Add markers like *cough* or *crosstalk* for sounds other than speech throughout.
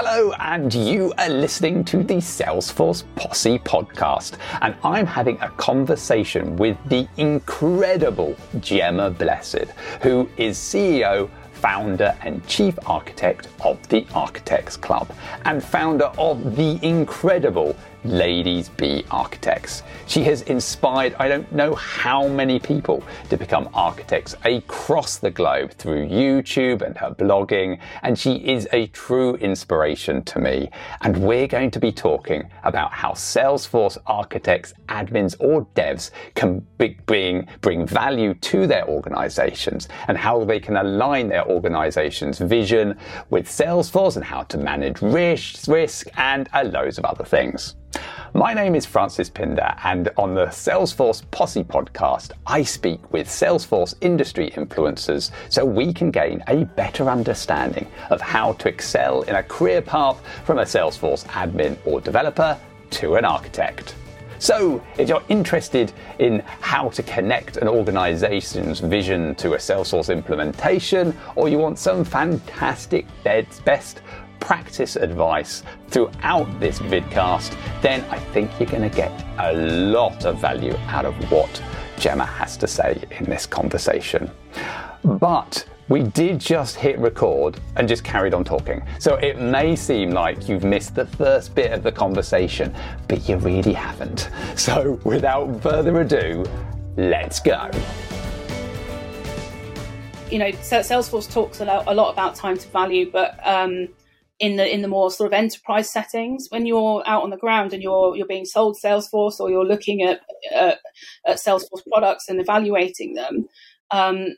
Hello, and you are listening to the Salesforce Posse podcast. And I'm having a conversation with the incredible Gemma Blezard, who is CEO founder and chief architect of the Architects Club, and founder of the incredible Ladies Be Architects. She has inspired I don't know how many people to become architects across the globe through YouTube and her blogging, and she is a true inspiration to me. And we're going to be talking about how Salesforce architects, admins, or devs can bring, bring value to their organizations and how they can align their organization's vision with Salesforce and how to manage risk, risk and a loads of other things. My name is Francis Pinder, and on the Salesforce Posse podcast, I speak with Salesforce industry influencers so we can gain a better understanding of how to excel in a career path from a Salesforce admin or developer to an architect. So, if you're interested in how to connect an organization's vision to a Salesforce implementation, or you want some fantastic best practice advice throughout this vidcast, then I think you're going to get a lot of value out of what Gemma has to say in this conversation. But we did just hit record and just carried on talking. So it may seem like you've missed the first bit of the conversation, but you really haven't. So without further ado, let's go. You know, Salesforce talks a lot, about time to value, but um, in the in the more sort of enterprise settings when you're out on the ground and you're you're being sold Salesforce or you're looking at uh, at Salesforce products and evaluating them, um,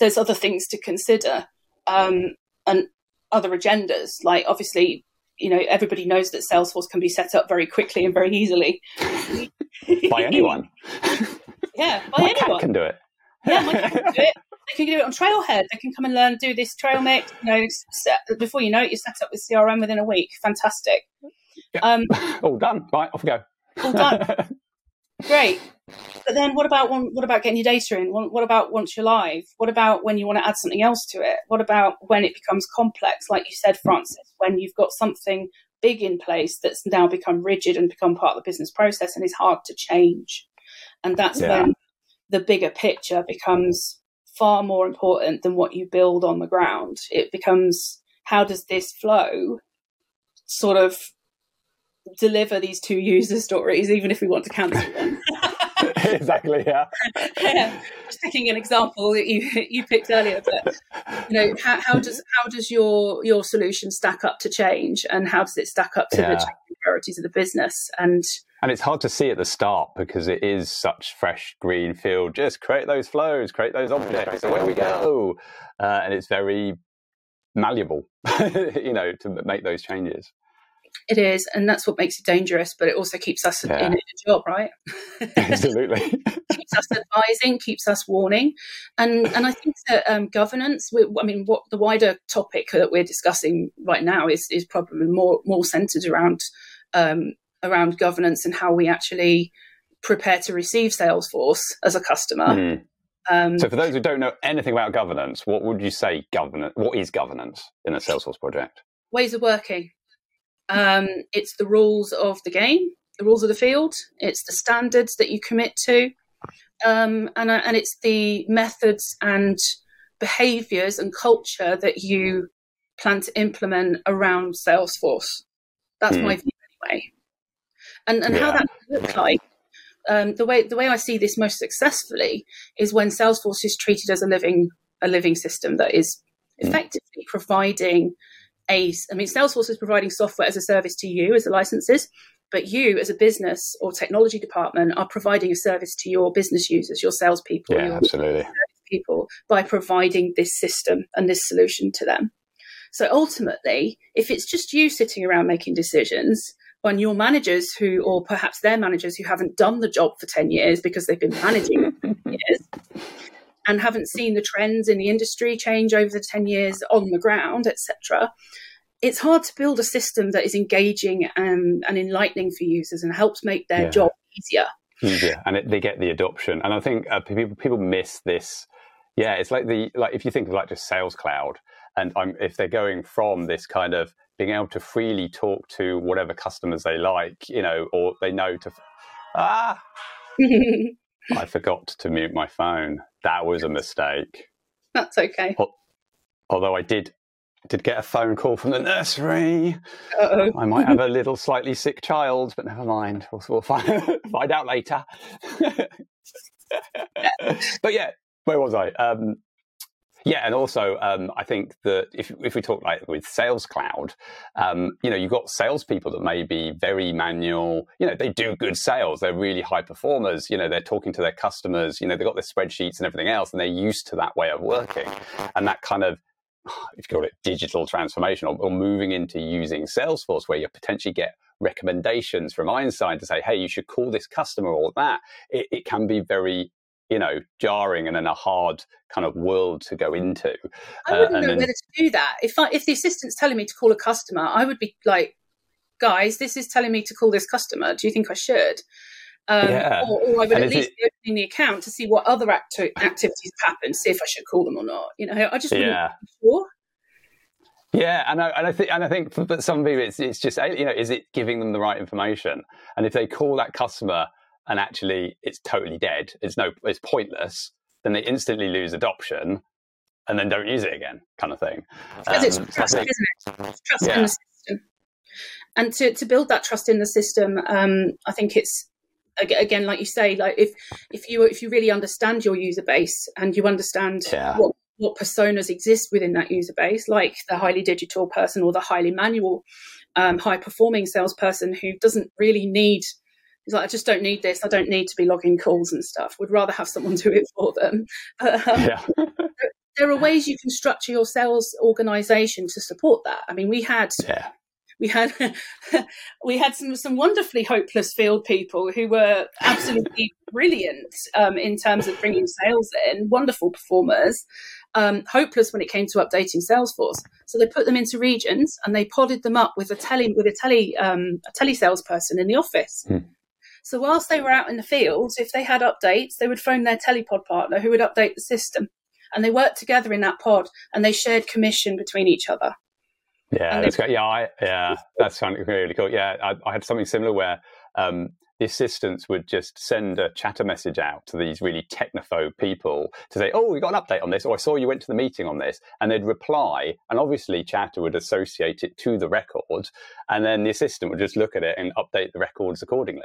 there's other things to consider um, and other agendas. Like obviously, you know, everybody knows that Salesforce can be set up very quickly and very easily by anyone. *laughs* yeah, by my anyone. cat can do it. yeah, my cat can do it they can do it on Trailhead. They can come and learn, do this trail mix. You know, set, before you know it, you're set up with CRM within a week. Fantastic. Yeah. Um, *laughs* all done. Right, off we go. All done. *laughs* Great. But then, what about what about getting your data in? What about once you're live? What about when you want to add something else to it? What about when it becomes complex, like you said, Francis? When you've got something big in place that's now become rigid and become part of the business process and is hard to change, and that's yeah. when the bigger picture becomes far more important than what you build on the ground. It becomes how does this flow sort of deliver these two user stories, even if we want to cancel *laughs* them. *laughs* exactly. Yeah. yeah. Just picking an example that you you picked earlier, but you know, how, how, does how does your your solution stack up to change, and how does it stack up to yeah. the priorities of the business? And and it's hard to see at the start because it is such fresh green field. Just create those flows, create those objects, away we go. Uh, and it's very malleable, *laughs* you know, to make those changes. It is, and that's what makes it dangerous. But it also keeps us yeah. in a job, right? *laughs* *laughs* Absolutely, keeps us advising, keeps us warning, and and I think that um, governance. I mean, what the wider topic that we're discussing right now is is probably more more centered around um, around governance and how we actually prepare to receive Salesforce as a customer. Mm. Um, so, for those who don't know anything about governance, what would you say governance? What is governance in a Salesforce project? Ways of working. Um, it's the rules of the game, the rules of the field. It's the standards that you commit to, um, and uh, and it's the methods and behaviors and culture that you plan to implement around Salesforce. That's mm. my view anyway and and yeah. how that looks like. Um, the way the way I see this most successfully is when Salesforce is treated as a living a living system that is hmm. effectively mm. providing a. I mean, Salesforce is providing software as a service to you as the licenses, but you as a business or technology department are providing a service to your business users, your salespeople, yeah, your absolutely. people by providing this system and this solution to them. So ultimately, if it's just you sitting around making decisions, when your managers who, or perhaps their managers who haven't done the job for 10 years because they've been managing *laughs* years and haven't seen the trends in the industry change over the 10 years on the ground, etc., it's hard to build a system that is engaging and, and enlightening for users and helps make their yeah. job easier. Easier, and it, they get the adoption. And I think uh, people people miss this. Yeah, it's like the like if you think of like just Sales Cloud, and I'm, if they're going from this kind of being able to freely talk to whatever customers they like, you know, or they know to. Ah, *laughs* I forgot to mute my phone. That was a mistake. That's okay. Although I did did get a phone call from the nursery. Uh-oh. I might have a *laughs* little slightly sick child, but never mind. We'll, we'll find, *laughs* find out later. but yeah, where was I? Um, yeah, and also um, I think that if if we talk like with Sales Cloud, um, you know, you've got salespeople that may be very manual. You know, they do good sales. They're really high performers. You know, they're talking to their customers. You know, they've got their spreadsheets and everything else, and they're used to that way of working. And that kind of if you call it digital transformation or, or, moving into using Salesforce, where you potentially get recommendations from Einstein to say, hey, you should call this customer or that, it, it can be very you know, jarring and in a hard kind of world to go into. I wouldn't uh, know then, whether to do that. If I, if the assistant's telling me to call a customer, I would be like, guys, this is telling me to call this customer. Do you think I should? Um, yeah. or, or, I would and at least it, be opening the account to see what other acti- activities have happened, see if I should call them or not. You know, I just wouldn't yeah. sure. Yeah, and I, and I think and I think for some people it's it's just you know is it giving them the right information? And if they call that customer and actually it's totally dead, it's no, it's pointless, then they instantly lose adoption and then don't use it again, kind of thing. Because um, it's trust, think, isn't it? It's trust yeah. in the system. And to, to build that trust in the system, um, I think it's again, like you say, like if if you if you really understand your user base and you understand yeah. what what personas exist within that user base, like the highly digital person or the highly manual, um, high performing salesperson who doesn't really need He's like, I just don't need this. I don't need to be logging calls and stuff. Would rather have someone do it for them. *laughs* But, um, yeah. *laughs* there are ways you can structure your sales organization to support that. I mean, we had yeah. we had *laughs* we had some some wonderfully hopeless field people who were absolutely brilliant um, in terms of bringing sales in, wonderful performers. Um, hopeless when it came to updating Salesforce. So they put them into regions and they podded them up with a tele with a tele um, a tele salesperson in the office. Hmm. So whilst they were out in the fields, if they had updates, they would phone their telepod partner who would update the system. And they worked together in that pod and they shared commission between each other. Yeah, that's great. Yeah, I, yeah, that's really cool. Yeah, I, I had something similar where um, the assistants would just send a chatter message out to these really technophobe people to say, "Oh, we got an update on this," or "I saw you went to the meeting on this," and they'd reply, and obviously chatter would associate it to the record, and then the assistant would just look at it and update the records accordingly.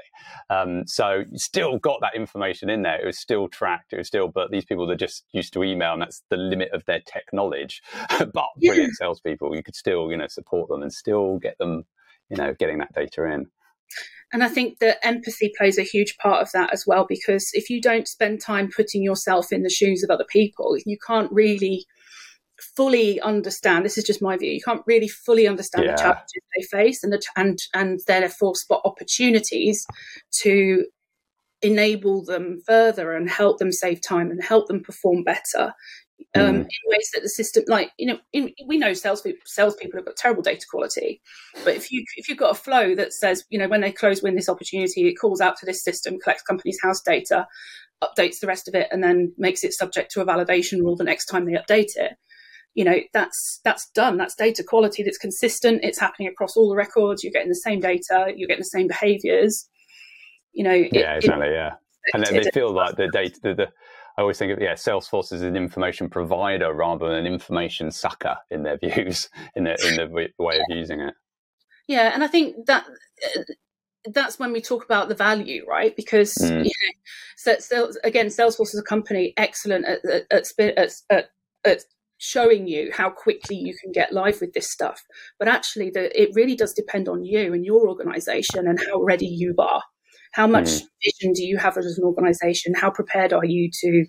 Um, so you still got that information in there. It was still tracked. It was still, but these people are just used to email, and that's the limit of their tech knowledge. *laughs* but brilliant salespeople, you could still, you know, support them and still get them, you know, getting that data in. And I think that empathy plays a huge part of that as well, because if you don't spend time putting yourself in the shoes of other people, you can't really fully understand. This is just my view. You can't really fully understand yeah. the challenges they face, and the, and and therefore spot opportunities to enable them further and help them save time and help them perform better um, mm. in ways that the system, like you know, in, we know salespeople salespeople have got terrible data quality, but if you if you've got a flow that says, you know, when they close win this opportunity, it calls out to this system, collects Companies House data, updates the rest of it, and then makes it subject to a validation rule the next time they update it. You know, that's that's done. That's data quality that's consistent. It's happening across all the records. You're getting the same data. You're getting the same behaviors. You know, it, yeah, exactly, it, yeah. And then they feel like the data, the, the I always think of yeah, Salesforce as an information provider rather than an information sucker in their *laughs* views in the in the way of using it. Yeah, and I think that uh, that's when we talk about the value, right? Because mm. you know, so, so, again, Salesforce is a company excellent at at, at, at, at showing you how quickly you can get live with this stuff. But actually, the, it really does depend on you and your organization and how ready you are. How much mm. vision do you have as an organization? How prepared are you to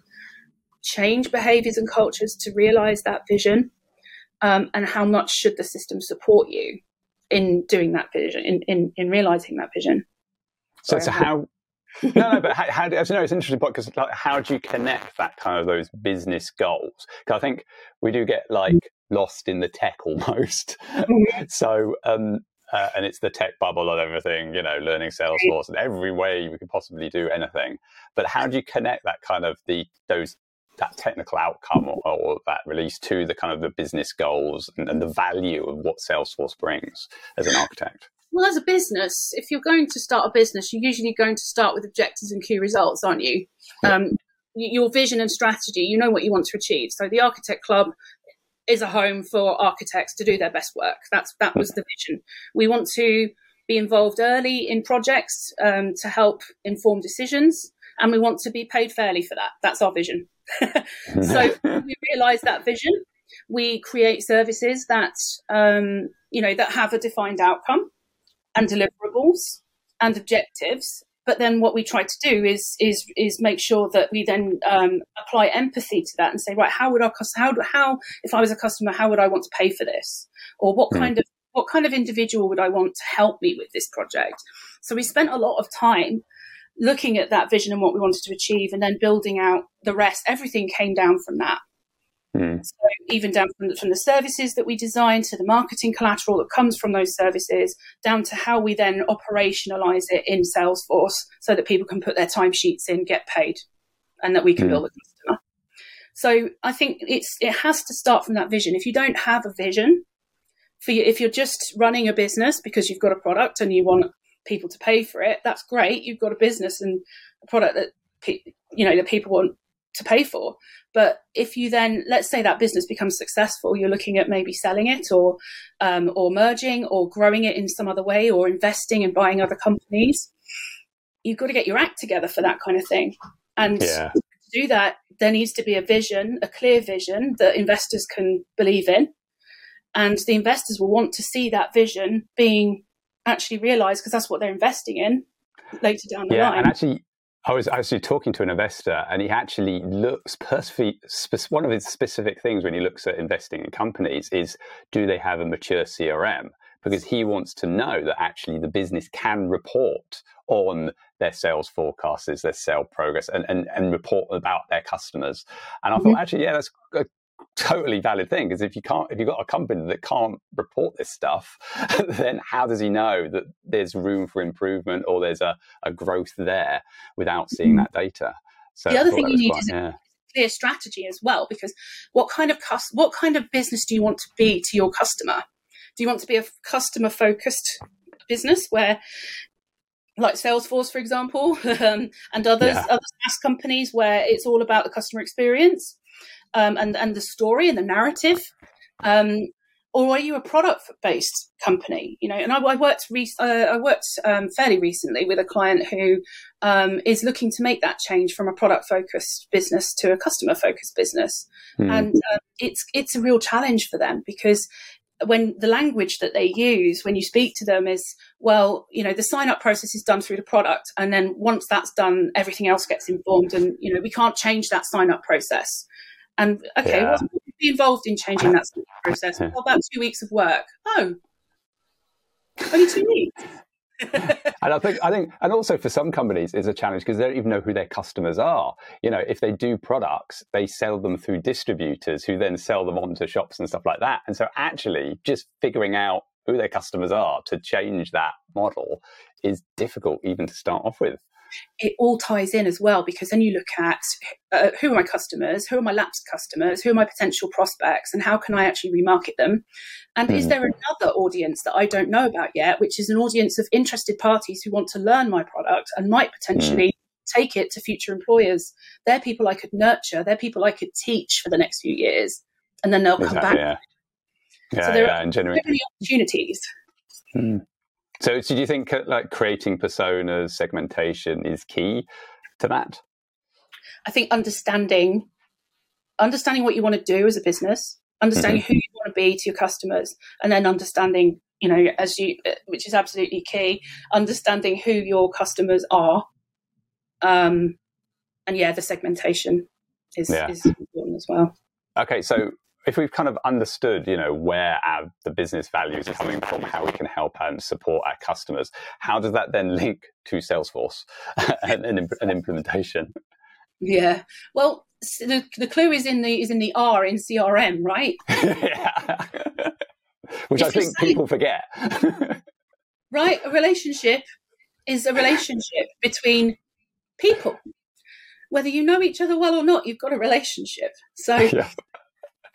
change behaviors and cultures to realize that vision? Um, and how much should the system support you in doing that vision, in, in, in realizing that vision? So, so how, *laughs* no, no, but how, how do, know it's an interesting point because like, how do you connect that kind of those business goals? Because I think we do get like lost in the tech almost. Mm-hmm. *laughs* so, um, uh, and it's the tech bubble and everything, you know, learning Salesforce and every way we could possibly do anything. But how do you connect that kind of the those that technical outcome or, or, that release to the kind of the business goals and, and the value of what Salesforce brings as an architect? Well, as a business, if you're going to start a business, you're usually going to start with objectives and key results, aren't you? Um, your vision and strategy, you know what you want to achieve. So the Architect Club is a home for architects to do their best work. That's that was the vision. We want to be involved early in projects um, to help inform decisions, and we want to be paid fairly for that. That's our vision. *laughs* so we realise that vision. We create services that um, you know that have a defined outcome and deliverables and objectives. But then what we try to do is is is make sure that we then um, apply empathy to that and say, right, how would our how how if I was a customer, how would I want to pay for this, or what mm. kind of what kind of individual would I want to help me with this project? So we spent a lot of time looking at that vision and what we wanted to achieve and then building out the rest. Everything came down from that. Mm. So even down from the, from the services that we design to the marketing collateral that comes from those services, down to how we then operationalize it in Salesforce so that people can put their timesheets in, get paid, and that we can mm. build a customer. So I think it's it has to start from that vision. If you don't have a vision, for you, if you're just running a business because you've got a product and you want people to pay for it, that's great. You've got a business and a product that you know that people want to pay for. But if you then, let's say that business becomes successful, you're looking at maybe selling it or um, or merging or growing it in some other way or investing and buying other companies. You've got to get your act together for that kind of thing. And yeah. to do that, there needs to be a vision, a clear vision that investors can believe in. And the investors will want to see that vision being actually realized because that's what they're investing in later down the yeah, line. And actually, I was actually talking to an investor, and he actually looks perfectly. one of his specific things when he looks at investing in companies is do they have a mature CRM? Because he wants to know that actually the business can report on their sales forecasts, their sale progress, and, and, and report about their customers. And I mm-hmm. thought, actually, yeah, that's a totally valid thing because if you can't if you've got a company that can't report this stuff *laughs* then how does he know that there's room for improvement or there's a, a growth there without seeing mm-hmm. that data so the other thing you need quite, is yeah. a clear strategy as well because what kind of cus- what kind of business do you want to be to your customer do you want to be a customer focused business where like Salesforce, for example, *laughs* um, and others, yeah. other SaaS companies where it's all about the customer experience um, and and the story and the narrative, um, or are you a product based company? You know, and I, I worked re- uh, I worked um, fairly recently with a client who um, is looking to make that change from a product focused business to a customer focused business, mm. and uh, it's it's a real challenge for them because when the language that they use when you speak to them is well you know the sign up process is done through the product and then once that's done everything else gets informed and you know we can't change that sign up process and okay, yeah. what be involved in changing that process? What about two weeks of work? Oh, only two weeks. *laughs* and I think, I think, and also for some companies, it's a challenge because they don't even know who their customers are. You know, if they do products, they sell them through distributors who then sell them on to shops and stuff like that. And so, actually, just figuring out who their customers are to change that model is difficult even to start off with it all ties in as well because then you look at uh, who are my customers, who are my lapsed customers, who are my potential prospects, and how can I actually remarket them? And mm. is hmm. there another audience that I don't know about yet, which is an audience of interested parties who want to learn my product and might potentially mm. take it to future employers? They're people I could nurture, they're people I could teach for the next few years, and then they'll come back. Yeah. Yeah, so there yeah, are so many opportunities. Mm. So, so do you think uh, like creating personas, segmentation is key to that? I think understanding, understanding what you want to do as a business, understanding mm-hmm. who you want to be to your customers, and then understanding, you know, as you, uh, which is absolutely key, understanding who your customers are, um, and yeah, the segmentation is, yeah. is important as well. Okay, so if we've kind of understood, you know, where our, the business values are coming from, how we can help and support our customers, how does that then link to Salesforce *laughs* and, and, and, implementation? Yeah, well, the, the clue is in the is in the R in CRM, right? *laughs* yeah. Which I think people forget. *laughs* right, a relationship is a relationship between people. whether you know each other well or not, you've got a relationship. So, yeah.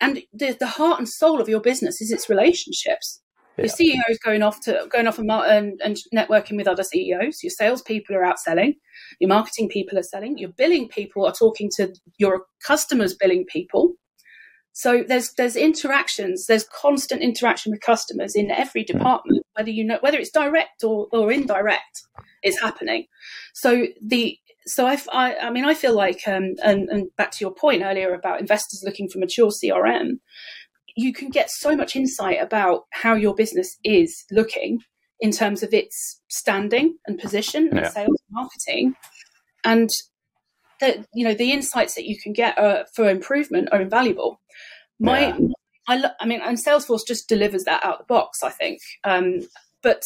And the, the heart and soul of your business is its relationships. Yeah. Your CEO is going off to going off and, and, and networking with other CEOs. Your salespeople are out selling. Your marketing people are selling. Your billing people are talking to your customers' billing people. So there's there's interactions, there's constant interaction with customers in every department, whether you know whether it's direct or, or indirect, it's happening. So the so I, I, I mean I feel like um, and, and back to your point earlier about investors looking for mature CRM, you can get so much insight about how your business is looking in terms of its standing and position yeah. and sales and marketing, and that you know the insights that you can get uh, for improvement are invaluable. My, yeah. I, lo- I mean, and Salesforce just delivers that out of the box, I think. Um, but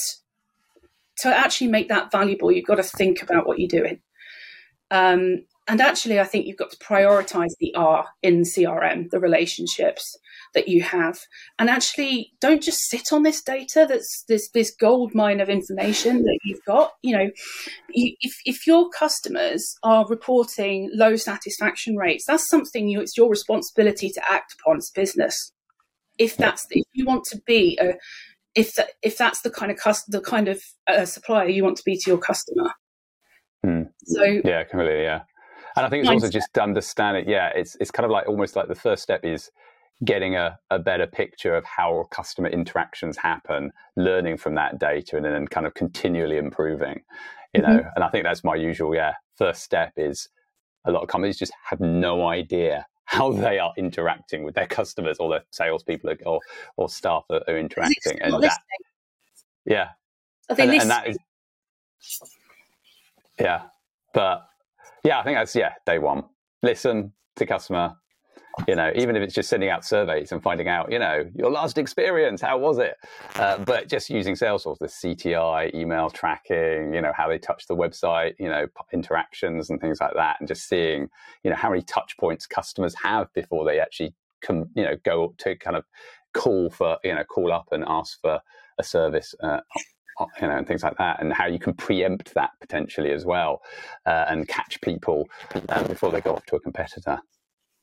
to actually make that valuable, you've got to think about what you're doing. Um, and actually, I think you've got to prioritize the R in CRM, the relationships that you have, and actually don't just sit on this data. That's this this gold mine of information that you've got. You know, if if your customers are reporting low satisfaction rates, that's something you it's your responsibility to act upon as business. If that's if you want to be a if that, if that's the kind of cust- the kind of uh, supplier you want to be to your customer. Hmm. So yeah, completely, yeah. And I think it's also just to understand it. Yeah, it's it's kind of like almost like the first step is getting a, a better picture of how customer interactions happen, learning from that data, and then kind of continually improving. You know, mm-hmm. and I think that's my usual. Yeah, first step is a lot of companies just have no idea how *laughs* they are interacting with their customers or their salespeople or or staff are, are interacting, and that, yeah, and, and that is yeah, but yeah, I think that's yeah, day one. Listen to customer. You know, even if it's just sending out surveys and finding out, you know, your last experience, how was it? Uh, but just using Salesforce, the CTI, email tracking, you know, how they touch the website, you know, interactions and things like that, and just seeing, you know, how many touch points customers have before they actually come, you know, go to kind of call for, you know, call up and ask for a service uh, you know, and things like that, and how you can preempt that potentially as well, uh, and catch people uh, before they go off to a competitor.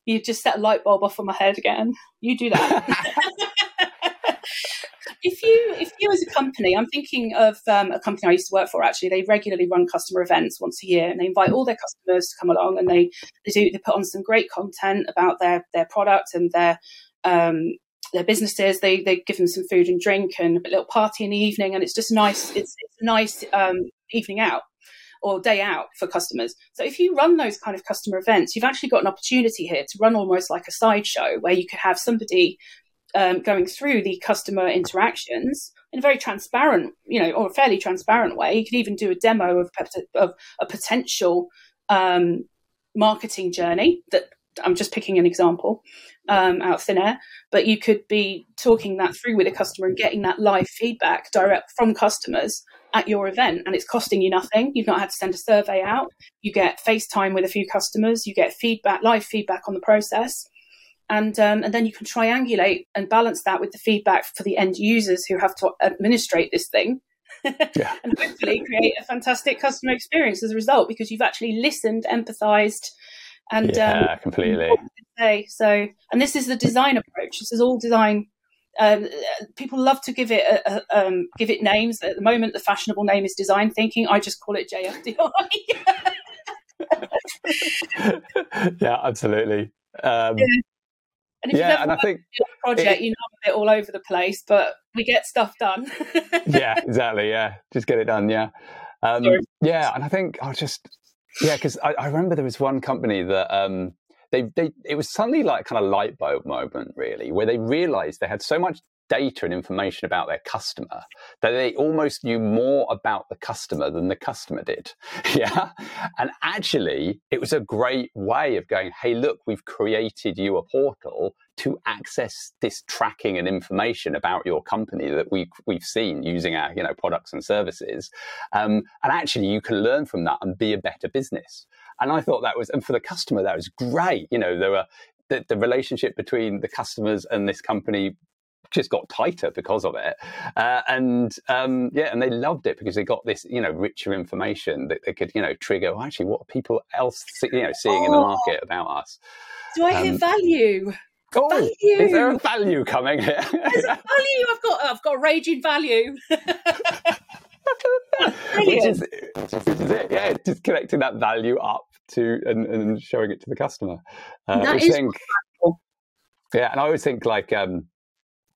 You just set a light bulb off on my head again. You do that. *laughs* if you if you as a company, I'm thinking of um, a company I used to work for. Actually, they regularly run customer events once a year, and they invite all their customers to come along, and they they do they put on some great content about their their product and their um, their businesses. They they give them some food and drink and a little party in the evening, and it's just nice. It's, it's a nice um, evening out or day out for customers. So if you run those kind of customer events, you've actually got an opportunity here to run almost like a sideshow where you could have somebody um, going through the customer interactions in a very transparent, you know, or a fairly transparent way. You could even do a demo of, of a potential um, marketing journey that I'm just picking an example um, out of thin air, but you could be talking that through with a customer and getting that live feedback direct from customers at your event, and it's costing you nothing. You've not had to send a survey out. You get FaceTime with a few customers. You get feedback, live feedback on the process, and um, and then you can triangulate and balance that with the feedback for the end users who have to administrate this thing. *laughs* yeah. and hopefully create a fantastic customer experience as a result because you've actually listened, empathized, and yeah, um, completely. So, and this is the design approach. This is all design. Um, people love to give it a, a, um, give it names. At the moment, the fashionable name is design thinking. I just call it JFDI. *laughs* yeah, absolutely. Um, yeah. And if you yeah, and I think project, it, you know, a bit all over the place, but we get stuff done. yeah, exactly. Yeah, just get it done. Yeah, *laughs* um, yeah, and I think I'll just yeah, because I, I, remember there was one company that um, they they it was suddenly like kind of light bulb moment really, where they realised they had so much data and information about their customer that they almost knew more about the customer than the customer did. *laughs* Yeah. And actually, it was a great way of going, hey, look, we've created you a portal to access this tracking and information about your company that we, we've seen using our you know, products and services. Um, and actually, you can learn from that and be a better business. And I thought that was, and for the customer, that was great. You know, there were the, the relationship between the customers and this company just got tighter because of it. Uh, and um, yeah, and they loved it because they got this, you know, richer information that they could, you know, trigger. Well, actually, what are people else, you know, seeing oh, in the market about us? Do I hear um, value? Oh, value. is there a value coming here? There's a value. I've got. I've got raging value. *laughs* which, is, which is it. Yeah, just connecting that value up to and, and showing it to the customer. Uh, that is think, yeah, and I always think like um,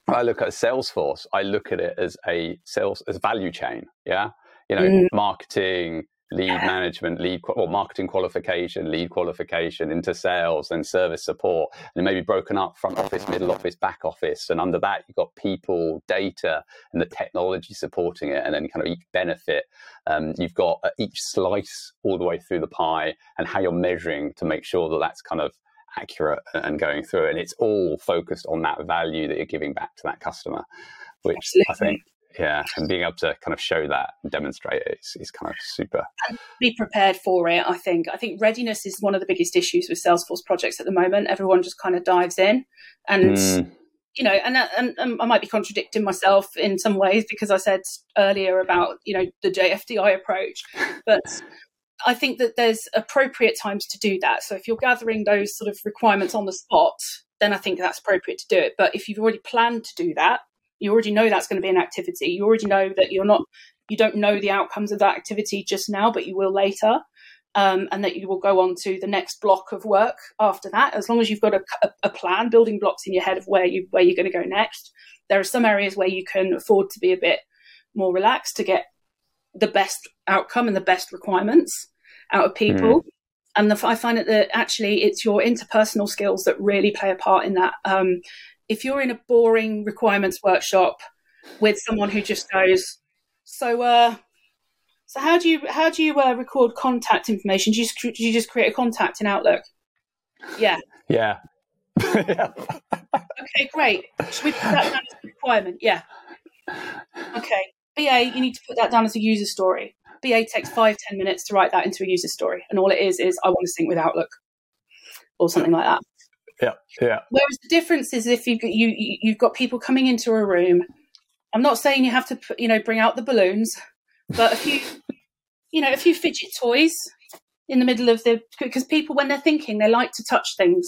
I look at Salesforce, I look at it as a sales as value chain. Yeah, you know, mm. marketing, lead management, lead or marketing qualification, lead qualification into sales, and service support, and maybe broken up front office, middle office, back office, and under that you've got people, data, and the technology supporting it, and then kind of each benefit. Um, you've got uh, each slice all the way through the pie, and how you're measuring to make sure that that's kind of accurate and going through, and it's all focused on that value that you're giving back to that customer, which Absolutely. I think yeah and being able to kind of show that and demonstrate it is, is kind of super and be prepared for it i think i think readiness is one of the biggest issues with salesforce projects at the moment everyone just kind of dives in and mm. you know and, and, and i might be contradicting myself in some ways because i said earlier about you know the jfdi approach but I think that there's appropriate times to do that. So if you're gathering those sort of requirements on the spot, then I think that's appropriate to do it. But if you've already planned to do that, you already know that's going to be an activity. You already know that you're not, you don't know the outcomes of that activity just now, but you will later. Um, and that you will go on to the next block of work after that. As long as you've got a, a, plan, building blocks in your head of where you where you're going to go next. There are some areas where you can afford to be a bit more relaxed to get the best outcome and the best requirements out of people. Mm. And the, I find that actually it's your interpersonal skills that really play a part in that. Um, if you're in a boring requirements workshop with someone who just goes, so uh, so how do you how do you uh, record contact information? Do you, do you just create a contact in Outlook? Yeah. Yeah. yeah. *laughs* okay, great. Should we put that down as a requirement? Yeah. Okay. BA, you need to put that down as a user story. BA takes five, ten minutes to write that into a user story. And all it is is I want to sync with Outlook or something like that yeah, yeah. Whereas the difference is if you've got, you you've got people coming into a room. I'm not saying you have to you know bring out the balloons, but a few you know a few fidget toys in the middle of the because people when they're thinking they like to touch things,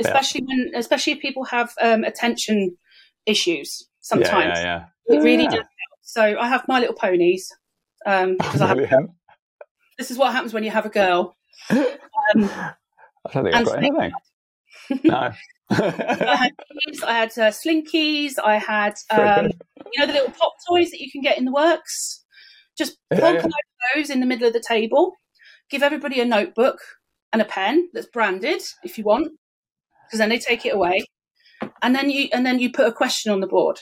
especially yeah. when especially if people have um, attention issues. Sometimes yeah, yeah, it really does. Help. So I have My Little Ponies because um, I have. *laughs* This is what happens when you have a girl. Um, *laughs* I don't think I've got anything. No. *laughs* I had I had uh, slinkies, I had um, you know the little pop toys that you can get in the works. Just plonk yeah, yeah. those in the middle of the table. Give everybody a notebook and a pen that's branded if you want, because then they take it away. And then you and then you put a question on the board,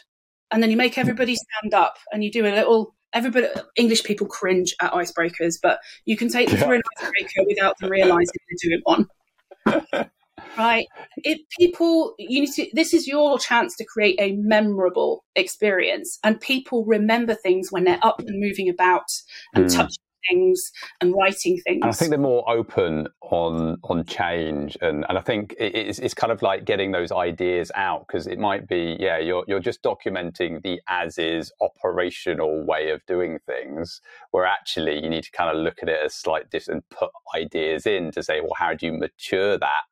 and then you make everybody stand up, and you do a little. Everybody, English people cringe at icebreakers, but you can take them yeah. through an icebreaker without them realizing they're doing one. *laughs* right if people you need to this is your chance to create a memorable experience and people remember things when they're up and moving about and mm. touching things and writing things and i think they're more open on on change and and i think it's, it's kind of like getting those ideas out because it might be yeah you're you're just documenting the as is operational way of doing things where actually you need to kind of look at it as slight different and put ideas in to say well how do you mature that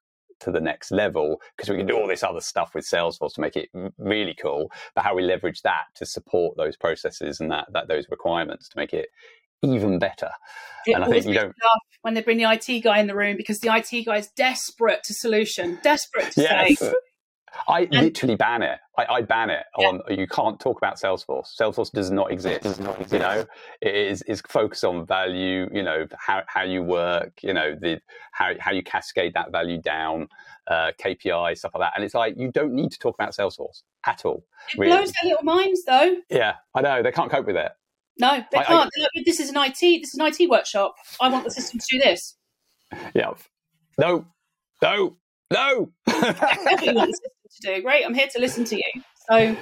to the next level because we can do all this other stuff with Salesforce to make it really cool. But how we leverage that to support those processes and that, that those requirements to make it even better. It and I think you don't when they bring the IT guy in the room because the IT guy is desperate to solution, desperate to yes. say I and, literally ban it. I, I ban it yeah. on. You can't talk about Salesforce. Salesforce does not exist. Does not exist. You know, it is is focused on value. You know how how you work. You know the how how you cascade that value down, uh, KPI stuff like that. And it's like you don't need to talk about Salesforce at all. It really. blows their little minds, though. Yeah, I know they can't cope with it. No, they I, can't. I, like, this is an IT. This is an IT workshop. I want the system to do this. Yeah. No. No. No. to do. Great, I'm here to listen to you. So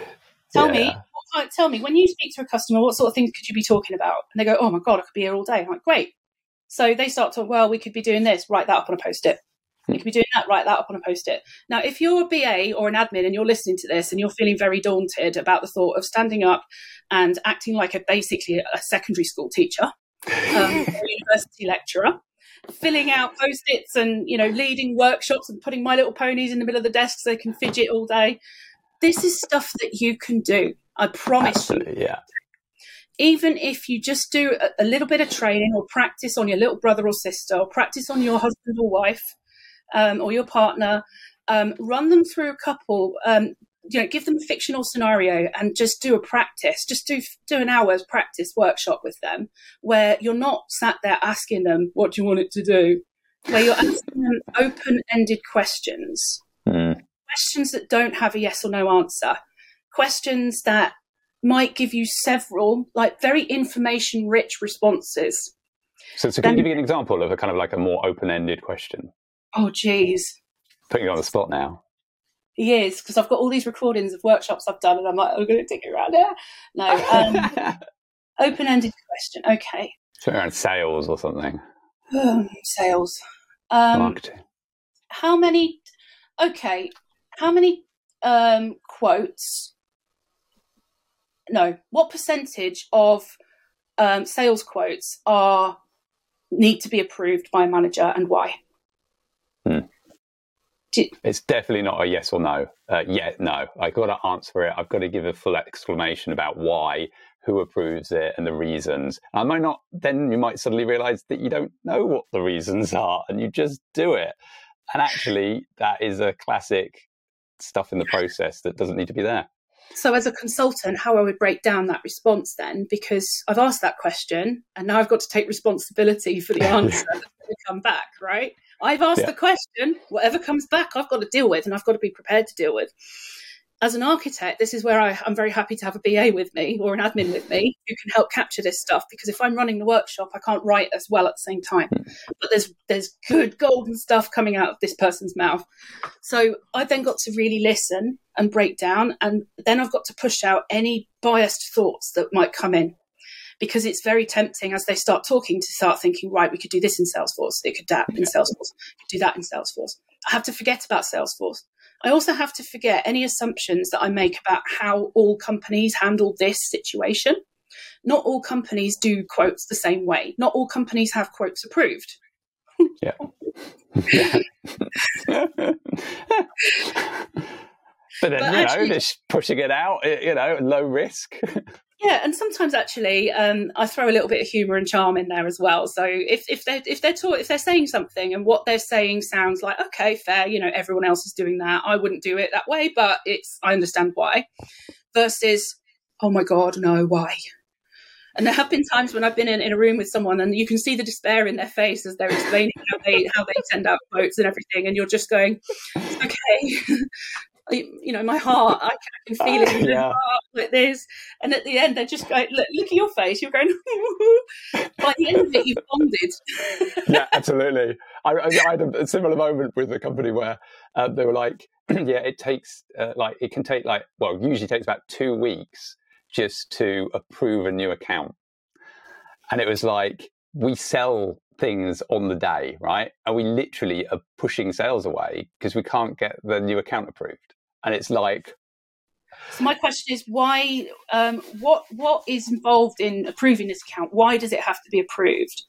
tell yeah. me, tell me when you speak to a customer, what sort of things could you be talking about? And they go, oh my god, I could be here all day. I'm like, great. So they start to, well, we could be doing this. Write that up on a post-it. You could be doing that, write that up on a post it. Now, if you're a BA or an admin and you're listening to this and you're feeling very daunted about the thought of standing up and acting like a basically a secondary school teacher, um, *laughs* a university lecturer, filling out post-its and you know leading workshops and putting my little ponies in the middle of the desk so they can fidget all day this is stuff that you can do i promise Absolutely, you yeah. even if you just do a, a little bit of training or practice on your little brother or sister or practice on your husband or wife um, or your partner um, run them through a couple um, you know give them a fictional scenario and just do a practice just do do an hour's practice workshop with them where you're not sat there asking them what do you want it to do where you're asking them open-ended questions Mm. questions that don't have a yes or no answer questions that might give you several like very information rich responses So, so can Then- you give me an example of a kind of like a more open-ended question? oh geez Putting you on the spot now. He is because i've got all these recordings of workshops i've done and i'm like i'm going to dig it around there no um, *laughs* open-ended question okay Something around sales or something. sales um, Marketing. how many okay how many um quotes no what percentage of um, sales quotes are need to be approved by a manager and why It's definitely not a yes or no. Uh, yeah, no. I've got to answer it. I've got to give a full explanation about why, who approves it, and the reasons. I might not. Then you might suddenly realise that you don't know what the reasons are, and you just do it. And actually, that is a classic stuff in the process that doesn't need to be there. so as a consultant how i would break down that response then because i've asked that question and now i've got to take responsibility for the *laughs* answer that's going to come back right i've asked Yeah. the question whatever comes back i've got to deal with and i've got to be prepared to deal with as an architect, this is where I, I'm very happy to have a BA with me or an admin with me who can help capture this stuff. Because if I'm running the workshop, I can't write as well at the same time. Hmm. But there's there's good golden stuff coming out of this person's mouth. So I then got to really listen and break down, and then I've got to push out any biased thoughts that might come in. Because it's very tempting as they start talking to start thinking, right, we could do this in Salesforce, it could that in Salesforce, could do that in Salesforce. I have to forget about Salesforce. I also have to forget any assumptions that I make about how all companies handle this situation. Not all companies do quotes the same way. Not all companies have quotes approved. Yeah. *laughs* *laughs* but then, But you actually- know, just pushing it out, you know, low risk. *laughs* Yeah, and sometimes actually, um, I throw a little bit of humour and charm in there as well. So if if they're if they're taught, if they're saying something and what they're saying sounds like okay, fair, you know, everyone else is doing that. I wouldn't do it that way, but it's I understand why. Versus, oh my god, no, why? And there have been times when I've been in, in a room with someone and you can see the despair in their face as they're explaining how they how they send out quotes and everything, and you're just going, okay. *laughs* you know, my heart, I can, I can feel it in my Yeah. heart like this. And at the end, they're just going, look, look at your face. You're going, *laughs* by the end of it, you've bonded. *laughs* yeah, absolutely. I, I had a similar moment with a company where uh, they were like, *clears throat* "Yeah, it takes uh, like it can take like well, usually takes about two weeks just to approve a new account." And it was like we sell things on the day, right? And we literally are pushing sales away because we can't get the new account approved. And it's like, So my question is, why? Um, what what is involved in approving this account? Why does it have to be approved?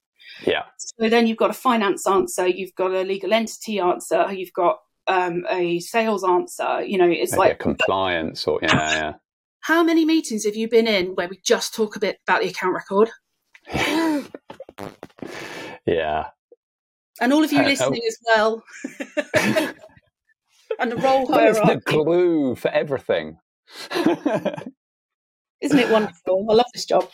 yeah, So then you've got a finance answer, you've got a legal entity answer, you've got um, a sales answer. You know, it's maybe a like compliance or yeah, yeah how many meetings have you been in where we just talk a bit about the account record? *laughs* yeah. And all of you Uh, oh. listening as well. *laughs* *laughs* and the role Well, it's the glue for everything. Isn't it wonderful? I love this job.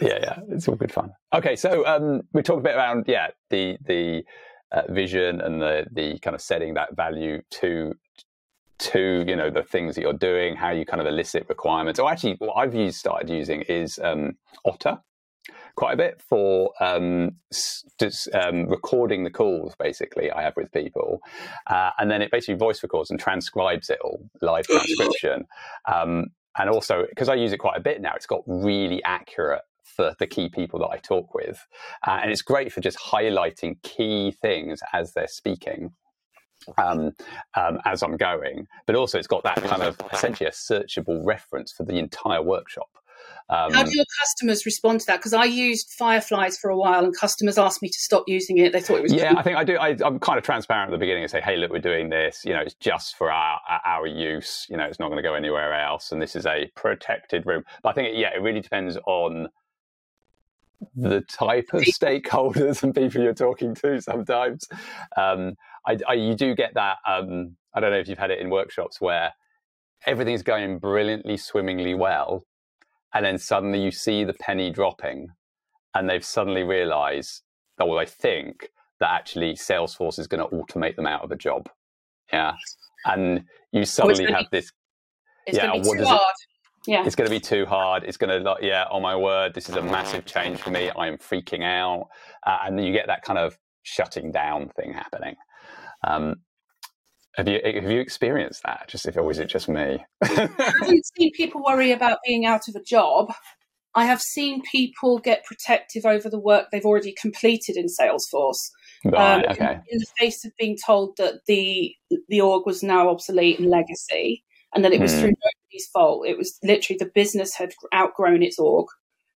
yeah, yeah, it's all good fun. Okay, so um, we talked a bit around yeah the the uh, vision and the the kind of setting that value to to you know the things that you're doing, how you kind of elicit requirements. Or actually, what I've used started using is um, Otter quite a bit for um, just um, recording the calls basically I have with people, uh, and then it basically voice records and transcribes it all live *laughs* transcription. Um, and also because I use it quite a bit now, it's got really accurate for the key people that I talk with, uh, and it's great for just highlighting key things as they're speaking. um, um, as I'm going, but also it's got that kind of essentially a searchable reference for the entire workshop. Um, How do your customers respond to that? Because I used Fireflies for a while, and customers asked me to stop using it. They thought it was yeah. I think I do. I, am kind of transparent at the beginning and say, "Hey, look, we're doing this. You know, it's just for our our use. You know, it's not going to go anywhere else, and this is a protected room." But I think, yeah, it really depends on the type of stakeholders and people you're talking to. Sometimes, um, I, I, you do get that. Um, I don't know if you've had it in workshops where everything's going brilliantly, swimmingly well, and then suddenly you see the penny dropping and they've suddenly realized or they think that actually salesforce is going to automate them out of a job. Yeah. And you suddenly oh, have be, this yeah what does hard. it yeah. It's going to be too hard. It's going to like yeah oh my word this is a massive change for me. I am freaking out. Uh, and then you get that kind of shutting down thing happening. Um, have you have you experienced that? Just if or is it just me? I haven't seen people worry about being out of a job. I have seen people get protective over the work they've already completed in Salesforce. Right, um, okay. in, in, the face of being told that the the org was now obsolete and legacy, and that it was mm. through nobody's fault. It was literally the business had outgrown its org,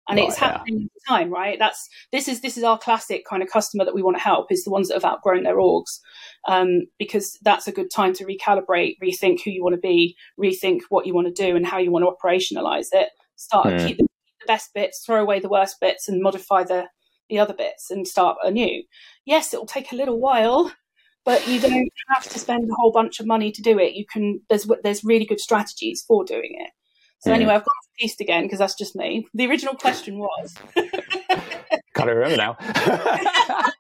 and it's happening yeah. all the time, right? That's this is this is our classic kind of customer that we want to help is the ones that have outgrown their orgs, um, because that's a good time to recalibrate, rethink who you want to be, rethink what you want to do, and how you want to operationalize it. Start mm. keep the, the best bits, throw away the worst bits, and modify the the other bits, and start anew. Yes, it will take a little while, but you don't have to spend a whole bunch of money to do it. You can there's there's really good strategies for doing it. So anyway, I've gone off piste again because that's just me. The original question was. *laughs* Can't remember now. *laughs*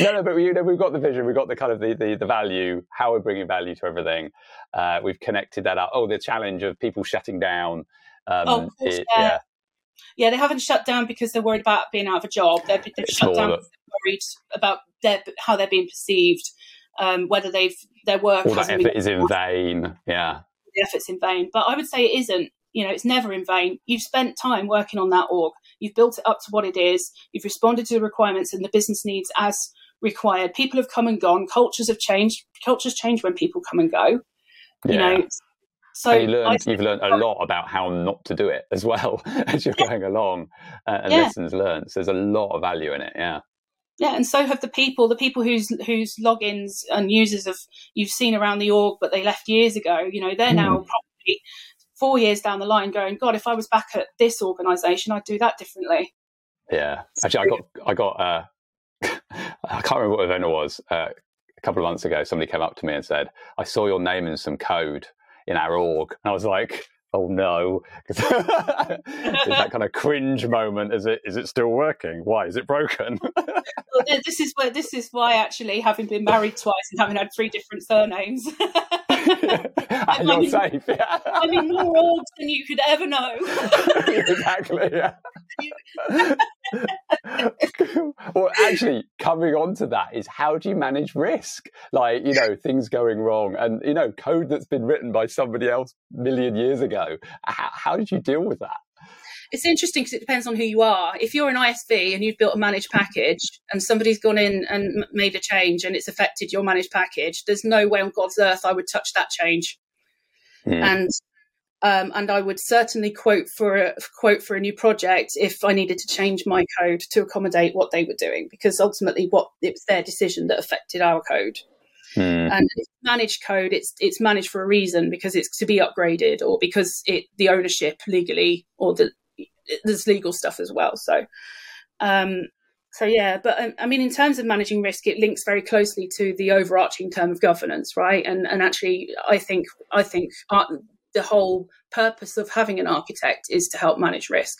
no, no, but we, you know, we've got the vision, we've got the kind of the, the, the value, how we're bringing value to everything. Uh, we've connected that up. Oh, the challenge of people shutting down. Um, oh, course, it, yeah. yeah. yeah. they haven't shut down because they're worried about being out of a job. They've, they've shut down because they're worried about their, how they're being perceived, um, whether they've their work. All that effort is in vain. Yeah, the effort's in vain. But I would say it isn't. You know, it's never in vain. You've spent time working on that org. You've built it up to what it is. You've responded to the requirements and the business needs as required. People have come and gone. Cultures have changed. Cultures change when people come and go. You yeah. know, so you learned, you've learned a lot about how not to do it as well *laughs* as you're yeah. going along, uh, and yeah. lessons learned. So there's a lot of value in it. Yeah. Yeah, and so have the people, the people whose whose logins and users of you've seen around the org, but they left years ago. You know, they're mm. now probably four years down the line, going, God, if I was back at this organisation, I'd do that differently. Yeah, actually, I got I got uh, *laughs* I can't remember what event it was. Uh, a couple of months ago, somebody came up to me and said, "I saw your name in some code in our org," and I was like, oh no. *laughs* Is that kind of cringe moment is it is it still working? Why is it broken? *laughs* Well, this is where this is why actually having been married twice and having had three different surnames *laughs* *laughs* you're I'm safe yeah. i'm in more orgs than you could ever know *laughs* exactly yeah *laughs* well, actually, coming on to that is how do you manage risk? Like, you know, things going wrong and, you know, code that's been written by somebody else a million years ago. How, how did you deal with that? It's interesting because it depends on who you are. If you're an ISV and you've built a managed package and somebody's gone in and made a change and it's affected your managed package, there's no way on God's earth I would touch that change. Mm. And um, and I would certainly quote for a quote for a new project if I needed to change my code to accommodate what they were doing, because ultimately, what it was their decision that affected our code. Hmm. And managed code, it's it's managed for a reason because it's to be upgraded or because it the ownership legally or the there's legal stuff as well. So, um, so yeah, but um, I mean, in terms of managing risk, it links very closely to the overarching term of governance, right? And and actually, I think I think the whole purpose of having an architect is to help manage risk.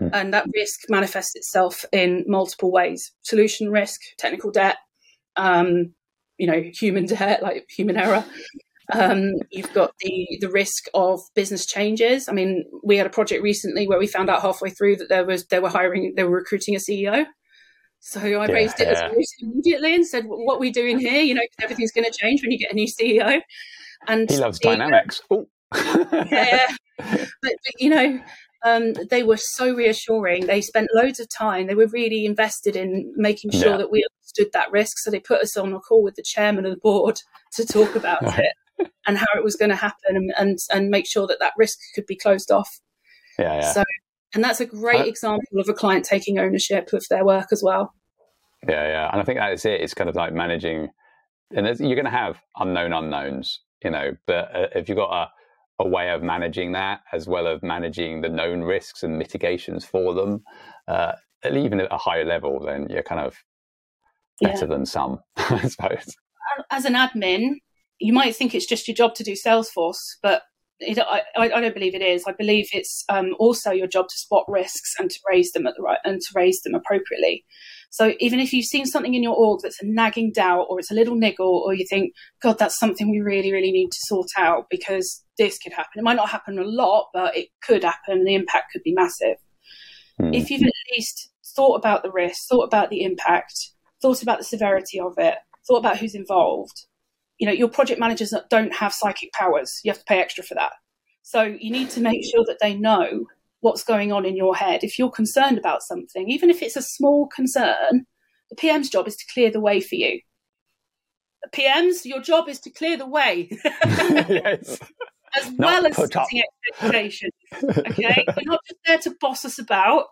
Mm. And that risk manifests itself in multiple ways solution risk, technical debt, um, you know, human *laughs* debt, like human error. Um, you've got the the risk of business changes. I mean, we had a project recently where we found out halfway through that there was they were hiring, they were recruiting a CEO. So I yeah, raised it yeah. immediately and said, "What are we doing here? You know, everything's going to change when you get a new CEO." And he loves the, dynamics. yeah, but, but, you know, um, they were so reassuring. They spent loads of time. They were really invested in making sure Yeah. that we understood that risk. So they put us on a call with the chairman of the board to talk about it and how it was going to happen and, and and make sure that that risk could be closed off. Yeah, yeah. So, and that's a great example of a client taking ownership of their work as well. Yeah, yeah, and I think that's it. It's kind of like managing, and you're going to have unknown unknowns, you know. But uh, if you've got a a way of managing that, as well as managing the known risks and mitigations for them, uh, even at a higher level, then you're kind of Yeah. better than some, *laughs* I suppose. as an admin, you might think it's just your job to do Salesforce, but it, I, I don't believe it is. I believe it's um, also your job to spot risks and to raise them at the right and to raise them appropriately. So even if you've seen something in your org that's a nagging doubt or it's a little niggle, or you think, God, that's something we really, really need to sort out because this could happen. It might not happen a lot, but it could happen. The impact could be massive Hmm. if you've at least thought about the risk, thought about the impact, thought about the severity of it, thought about who's involved, you know, your project managers don't have psychic powers. You have to pay extra for that. So you need to make sure that they know what's going on in your head. If you're concerned about something, even if it's a small concern, the PM's job is to clear the way for you. The PMs, your job is to clear the way. *laughs* yes. as Not well as put up. setting expectations. Okay, you're not just there to boss us about.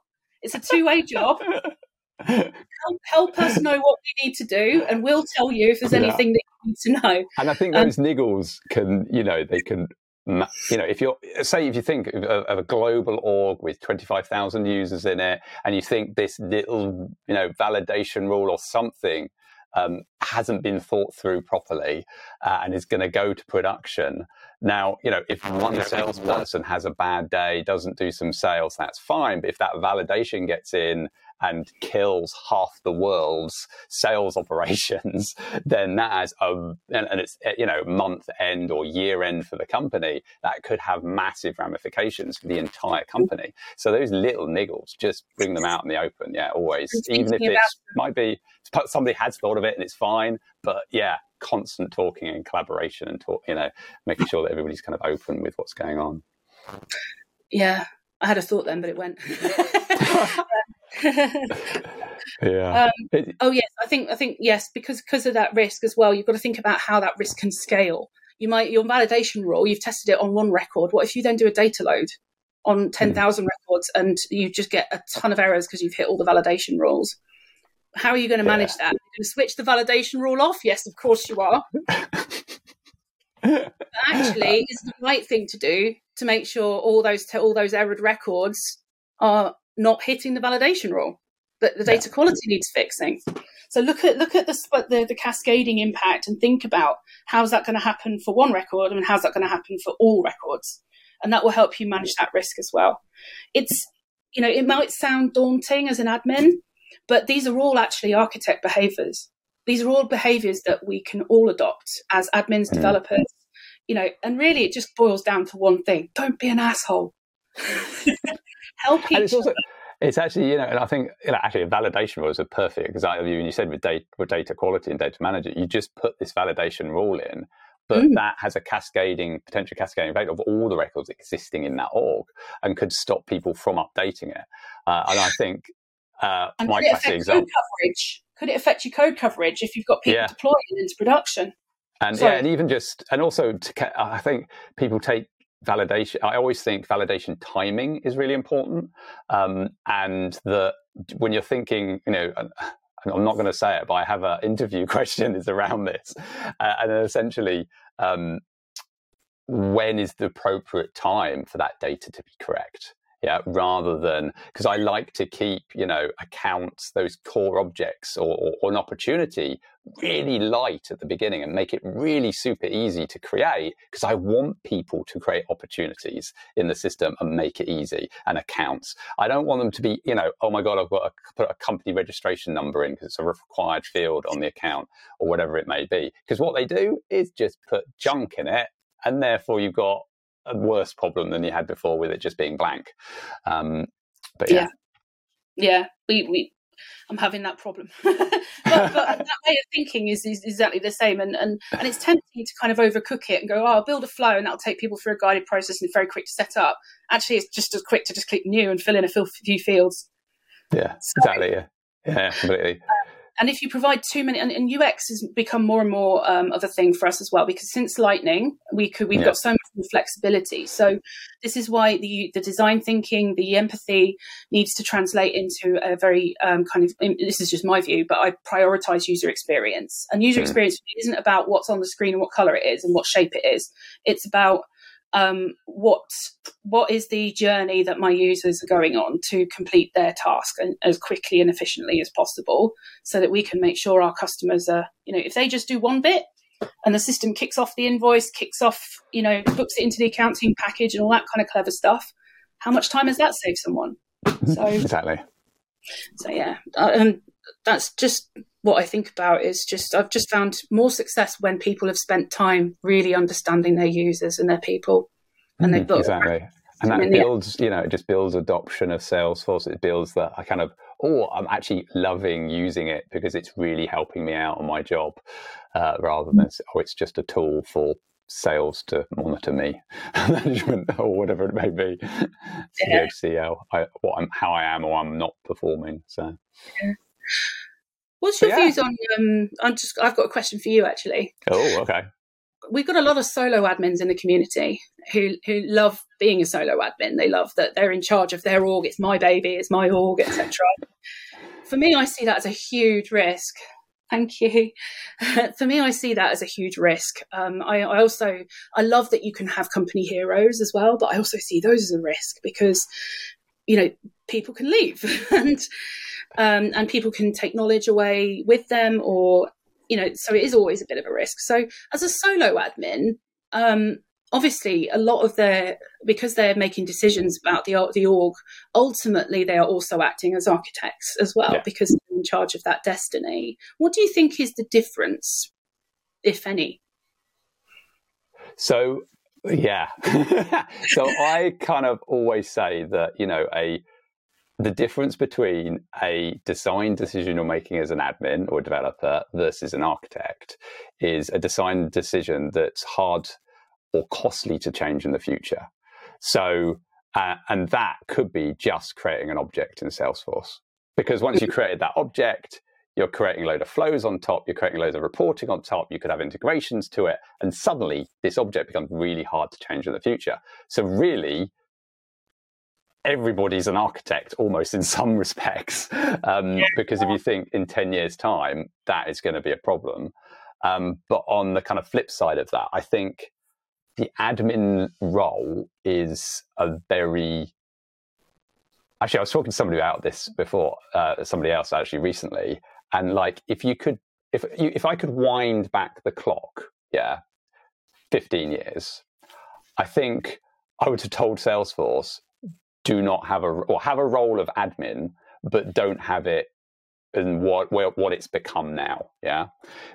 It's a two-way job. *laughs* Help, help us know what we need to do, and we'll tell you if there's Yeah. anything that you need to know. And I think Um, those niggles can, you know, they can, you know, if you're, say, if you think of, of a global org with 25,000 users in it, and you think this little, you know, validation rule or something um, hasn't been thought through properly uh, and is going to go to production. Now, you know, if one salesperson has a bad day, doesn't do some sales, that's fine. But if that validation gets in and kills half the world's sales *laughs* operations, then that has a and, and it's you know month end or year end for the company that could have massive ramifications for the entire company. So those little niggles, just bring them out in the open. Yeah, always, even if it might be somebody has thought of it and it's fine, but yeah, constant talking and collaboration and talk, you know, making sure that everybody's kind of open with what's going on. Yeah, I had a thought then, but it went. *laughs* *laughs* *laughs* *laughs* Yeah. Um, oh yes, I think I think yes because because of that risk as well. You've got to think about how that risk can scale. You might your validation rule. You've tested it on one record. What if you then do a data load on ten thousand records and you just get a ton of errors because you've hit all the validation rules? How are you going to manage that? You're going to switch the validation rule off? Yes, of course you are. *laughs* Actually, it's the right thing to do to make sure all those all those errored records are not hitting the validation rule. That the data quality needs fixing. So look at look at the, the the cascading impact and think about how's that going to happen for one record and how's that going to happen for all records, and that will help you manage that risk as well. It's you know it might sound daunting as an admin, but these are all actually architect behaviors. These are all behaviors that we can all adopt as admins, Mm. developers, you know, and really it just boils down to one thing don't be an asshole. *laughs* Help each it's also it's actually you know and i think you know, actually a validation rule is a perfect example you and you said with data with data quality and data manager you just put this validation rule in but Mm. that has a cascading potential cascading effect of all the records existing in that org and could stop people from updating it uh, and i think uh, And my could it affect example code coverage? Could it affect your code coverage if you've got people Yeah. deploying into production? and Sorry. yeah and even just and also to i think people take validation i always think validation timing is really important. Um, and that when you're thinking you know i'm not going to say it but i have an interview *laughs* question is around this. Uh, and essentially um, when is the appropriate time for that data to be correct yeah rather than because i like to keep you know accounts those core objects or, or, or an opportunity really light at the beginning and make it really super easy to create because I want people to create opportunities in the system and make it easy and accounts. I don't want them to be, you know, oh my God, I've got to put a company registration number in because it's a required field on the account or whatever it may be. Because what they do is just put junk in it and therefore you've got a worse problem than you had before with it just being blank. Um, but yeah, Yeah. Yeah, we, we I'm having that problem. *laughs* but, but, that way of thinking is, is exactly the same. And, and, and it's tempting to kind of overcook it and go, oh, I'll build a flow and that'll take people through a guided process and it's very quick to set up. Actually, it's just as quick to just click new and fill in a few fields. Yeah, so, exactly. Yeah, yeah, completely. Uh, and if you provide too many, and, and UX has become more and more um, of a thing for us as well, because since Lightning, we could we've yeah. got so much more flexibility. So this is why the the design thinking, the empathy needs to translate into a very um, kind of. This is just my view, but I prioritize user experience, and user mm. experience isn't about what's on the screen and what color it is and what shape it is. It's about um, what what is the journey that my users are going on to complete their task and, as quickly and efficiently as possible, so that we can make sure our customers are, you know, if they just do one bit and the system kicks off the invoice, kicks off, you know, books it into the accounting package and all that kind of clever stuff, how much time has that saved someone? *laughs* So exactly. So yeah, um, that's just what I think about is just I've just found more success when people have spent time really understanding their users and their people, and they've built exactly. And that builds, you know, it just builds adoption of Salesforce. It builds that I kind of, oh, I'm actually loving using it because it's really helping me out on my job, uh, rather than oh, it's just a tool for sales to monitor me, *laughs* management or whatever it may be, yeah. see how I, what I'm, how I am or I'm not performing. So. Yeah. What's your yeah. views on? Um, I'm just. I've got a question for you actually. Oh, okay. We've got a lot of solo admins in the community who who love being a solo admin. They love that they're in charge of their org. It's my baby. It's my org, etc. for me, I see that as a huge risk. Thank you. *laughs* for me, I see that as a huge risk. Um, I, I also I love that you can have company heroes as well, but I also see those as a risk because you know people can leave *laughs* and um, and people can take knowledge away with them or you know so it is always a bit of a risk. So as a solo admin um, obviously a lot of their because they're making decisions about the the org ultimately they are also acting as architects as well yeah. because they're in charge of that destiny. What do you think is the difference if any? So yeah *laughs* so i kind of always say that you know a the difference between a design decision you're making as an admin or developer versus an architect is a design decision that's hard or costly to change in the future. So, uh, and that could be just creating an object in Salesforce. Because once you created that object, you're creating a load of flows on top, you're creating loads of reporting on top, you could have integrations to it, and suddenly this object becomes really hard to change in the future. So, really, everybody's an architect almost in *laughs* some respects um, yeah. because if you think in 10 years time that is going to be a problem um, but on the kind of flip side of that i think the admin role is a very actually i was talking to somebody about this before uh, somebody else actually recently and like if you could if you, if i could wind back the clock yeah 15 years i think i would have told salesforce do not have a or have a role of admin, but don't have it in what what it's become now. Yeah,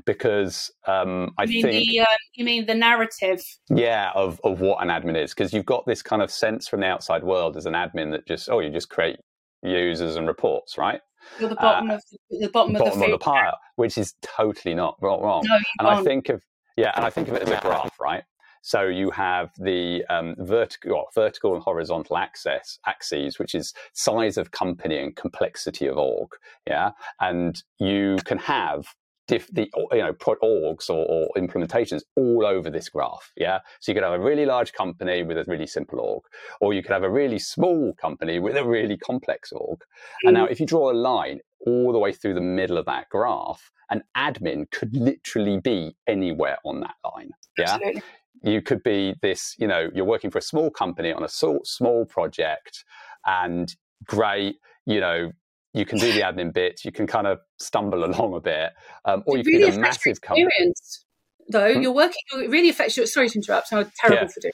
because um, I you think the, uh, you mean the narrative. Yeah, of of what an admin is, because you've got this kind of sense from the outside world as an admin that just oh you just create users and reports, right? You're the bottom uh, of the, the bottom, bottom of the, of the pile, which is totally not wrong. No, and I think of yeah, and I think of it as a graph, right? So you have the um, vertical, vertical and horizontal axis, axes, which is size of company and complexity of org. Yeah, and you can have diff, the you know orgs or, or, implementations all over this graph. Yeah, so you could have a really large company with a really simple org, or you could have a really small company with a really complex org. Mm-hmm. And now, mm. if you draw a line all the way through the middle of that graph, an admin could literally be anywhere on that line. Yeah. Absolutely you could be this, you know, you're working for a small company on a small project and great, you know, you can do the admin bits, you can kind of stumble *laughs* along a bit, um, or it you really can be a massive company. Though hmm? you're working, it really affects your. Sorry to interrupt. I'm terrible yeah. for doing.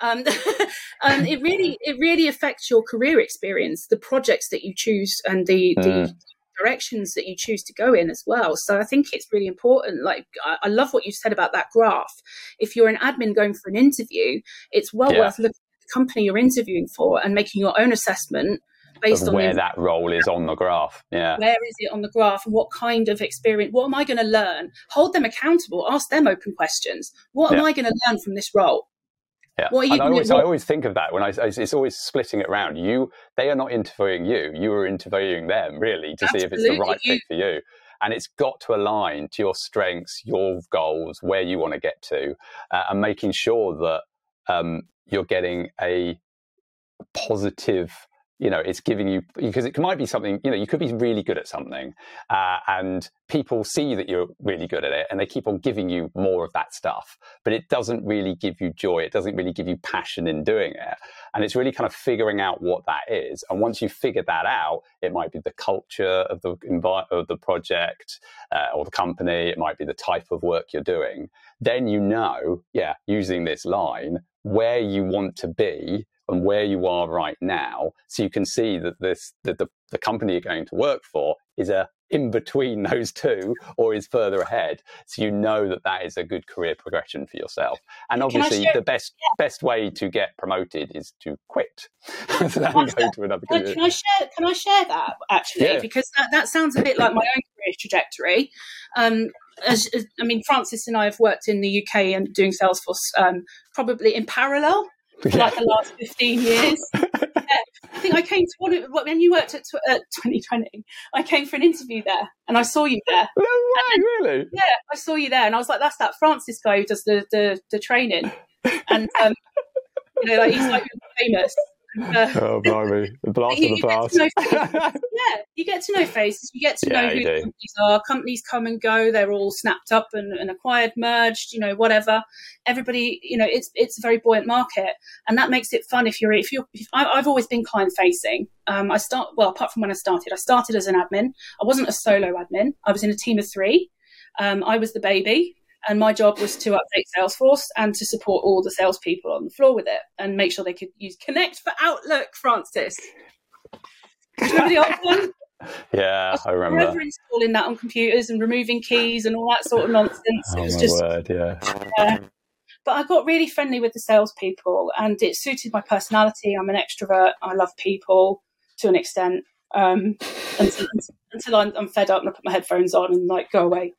Um, *laughs* um, it really, it really affects your career experience, the projects that you choose, and the, mm. the directions that you choose to go in as well. So I think it's really important. Like I, I love what you said about that graph. If you're an admin going for an interview, it's well yeah. worth looking at the company you're interviewing for and making your own assessment based on where that role is on the graph. Yeah. Where is it on the graph and what kind of experience? What am I going to learn? Hold them accountable. Ask them open questions. What am I going to learn from this role? Yeah. What I always, I always think of that when I, it's always splitting it around. You, they are not interviewing you. You are interviewing them really to Absolutely. see if it's the right fit for you. And it's got to align to your strengths, your goals, where you want to get to, uh, and making sure that um, you're getting a positive you know it's giving you because it might be something you know you could be really good at something uh, and people see that you're really good at it and they keep on giving you more of that stuff but it doesn't really give you joy it doesn't really give you passion in doing it and it's really kind of figuring out what that is and once you figure that out it might be the culture of the of the project uh, or the company it might be the type of work you're doing then you know yeah using this line where you want to be and where you are right now so you can see that this that the, the company you're going to work for is a in between *laughs* those two or is further ahead. So you know that that is a good career progression for yourself. And obviously the best yeah. best way to get promoted is to quit. *laughs* Go to another can, can i share can i share that actually? Yeah. because that, that sounds a bit like my own career trajectory. Um, as, as, I mean, Francis and I have worked in the UK and doing Salesforce um, probably in parallel for yeah. like the last 15 years. *laughs* yeah. I think I came to one of, when you worked at, at 2020, I came for an interview there and I saw you there. No way, then, really? Yeah, I saw you there and I was like, that's that Francis guy who does the, the, the training. And, um, you know, like, he's like famous. Uh, *laughs* oh, blimey. The blast you, of the past. *laughs* yeah, you get to know faces. You get to yeah, know who companies are. Companies come and go. They're all snapped up and, and, acquired, merged, you know, whatever. Everybody, you know, it's it's a very buoyant market. And that makes it fun if you're, if you're, if, I, have always been client facing. Um, I start, well, apart from when I started, I started as an admin. I wasn't a solo admin. I was in a team of three. Um, I was the baby and my job was to update Salesforce and to support all the salespeople on the floor with it and make sure they could use Connect for Outlook, Francis. remember the old one? *laughs* Yeah, I, I remember. Forever installing that on computers and removing keys and all that sort of nonsense. Oh, it was just, word, yeah. yeah. But I got really friendly with the salespeople and it suited my personality. I'm an extrovert. I love people to an extent. Um, until, until I'm, I'm, fed up and I put my headphones on and like go away.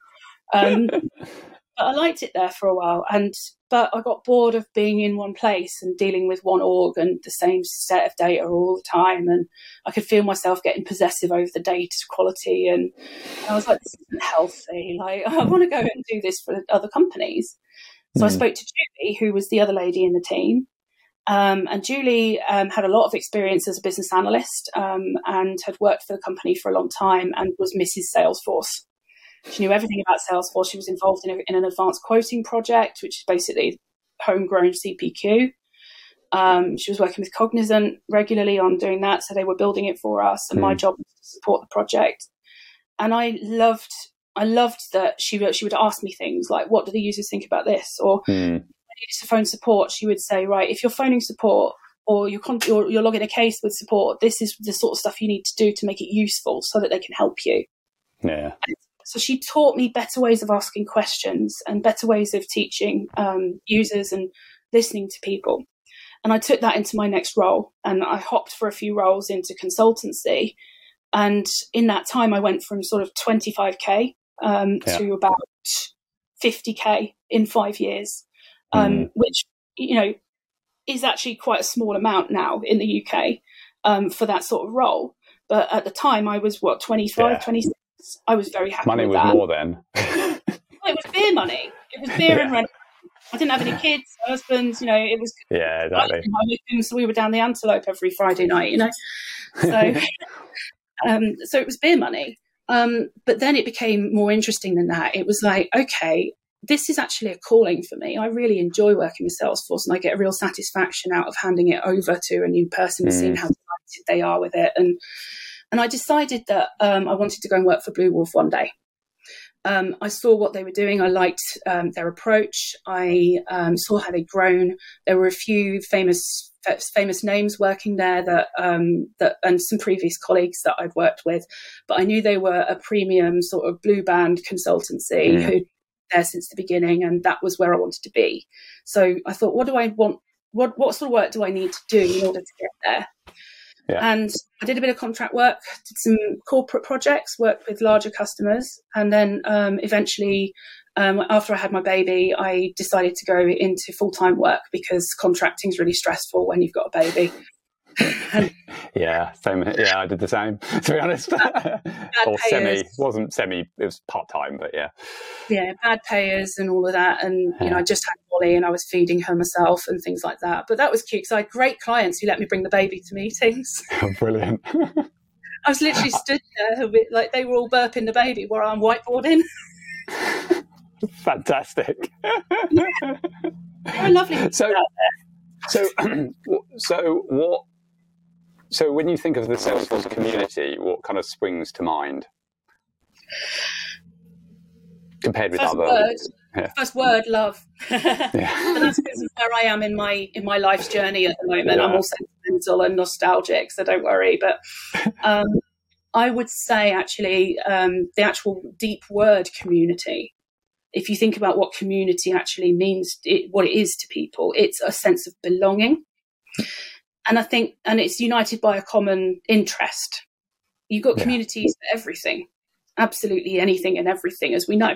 Um, *laughs* but I liked it there for a while, and but I got bored of being in one place and dealing with one org and the same set of data all the time, and I could feel myself getting possessive over the data quality, and, and I was like, this isn't healthy. Like *laughs* I want to go and do this for other companies. So mm. I hmm. spoke to Julie, who was the other lady in the team, um, and Julie um, had a lot of experience as a business analyst um, and had worked for the company for a long time and was Mrs. Salesforce. She knew everything about Salesforce. She was involved in, a, in an advanced quoting project, which is basically homegrown CPQ. Um, she was working with Cognizant regularly on doing that, so they were building it for us, and mm. my hmm. job was to support the project. And I loved, I loved that she she would ask me things like, "What do the users think about this?" or mm. "I needed to phone support." She would say, "Right, if you're phoning support, or you're, con- you're, you're logging a case with support, this is the sort of stuff you need to do to make it useful so that they can help you. Yeah. So she taught me better ways of asking questions and better ways of teaching um, users and listening to people. And I took that into my next role and I hopped for a few roles into consultancy. And in that time, I went from sort of 25K um, yeah. to about 50K in five years, um, mm. which, you know, is actually quite a small amount now in the UK um, for that sort of role. But at the time, I was what, 25, yeah. 26? I was very happy. Money was that. more then. *laughs* well, it was beer money. It was beer yeah. and rent. I didn't have any kids, husbands. You know, it was. Yeah, exactly. So we were down the Antelope every Friday night. You know, so *laughs* um, so it was beer money. Um, but then it became more interesting than that. It was like, okay, this is actually a calling for me. I really enjoy working with Salesforce, and I get a real satisfaction out of handing it over to a new person and seeing mm. how delighted they are with it. And and I decided that um, I wanted to go and work for Bluewolf one day. Um, I saw what they were doing. I liked um, their approach. I um, saw how they'd grown. There were a few famous famous names working there that um, that and some previous colleagues that I'd worked with, but I knew they were a premium sort of blue band consultancy mm. who there since the beginning, and that was where I wanted to be. So I thought, what do I want? What what sort of work do I need to do in order to get there? Yeah. And I did a bit of contract work, did some corporate projects, worked with larger customers, and then um, eventually, um, after I had my baby, I decided to go into full time work because contracting is really stressful when you've got a baby. *laughs* yeah, same. Yeah, I did the same. *laughs* To be honest, *laughs* or semi wasn't semi. It was part time, but yeah. Yeah, bad payers and all of that, and you know, I just had Molly and I was feeding her myself and things like that. But that was cute because I had great clients who let me bring the baby to meetings. Oh, brilliant. I was literally stood there like they were all burping the baby while I'm whiteboarding. Fantastic. yeah. They're lovely. So, so, *clears throat* so what so when you think of the Salesforce community, what kind of springs to mind compared with first other? Word, yeah. First word, love. *laughs* yeah. but that's because where I am in my in my life's journey at the moment. Yeah. I'm all sentimental and nostalgic, so don't worry. But *laughs* um, I would say actually um, the actual deep word community. If you think about what community actually means, it, what it is to people, it's a sense of belonging and I think, and it's united by a common interest. You've got yeah. communities for everything, absolutely anything and everything, as we know.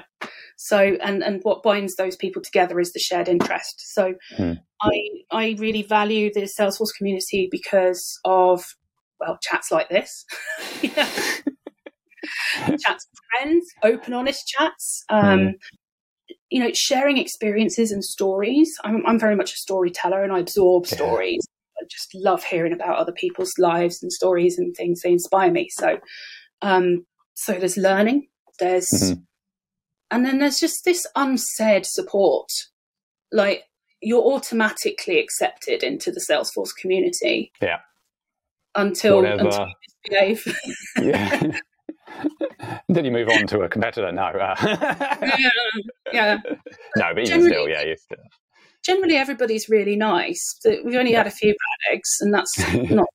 So, and and what binds those people together is the shared interest. So, hmm. I I really value the Salesforce community because of well chats like this. *laughs* *laughs* chats with friends, open, honest chats. Um, mm. You know, sharing experiences and stories. I'm, I'm very much a storyteller, and I absorb yeah. stories just love hearing about other people's lives and stories and things. They inspire me. So, um, so there's learning. There's, mm-hmm. and then there's just this unsaid support. Like you're automatically accepted into the Salesforce community. Yeah. Until, until you misbehave. yeah. *laughs* *laughs* then you move on to a competitor. No. Uh. yeah. yeah. *laughs* No, but even still, yeah, you still generally everybody's really nice. We've only had a few bad eggs, and that's *laughs* not.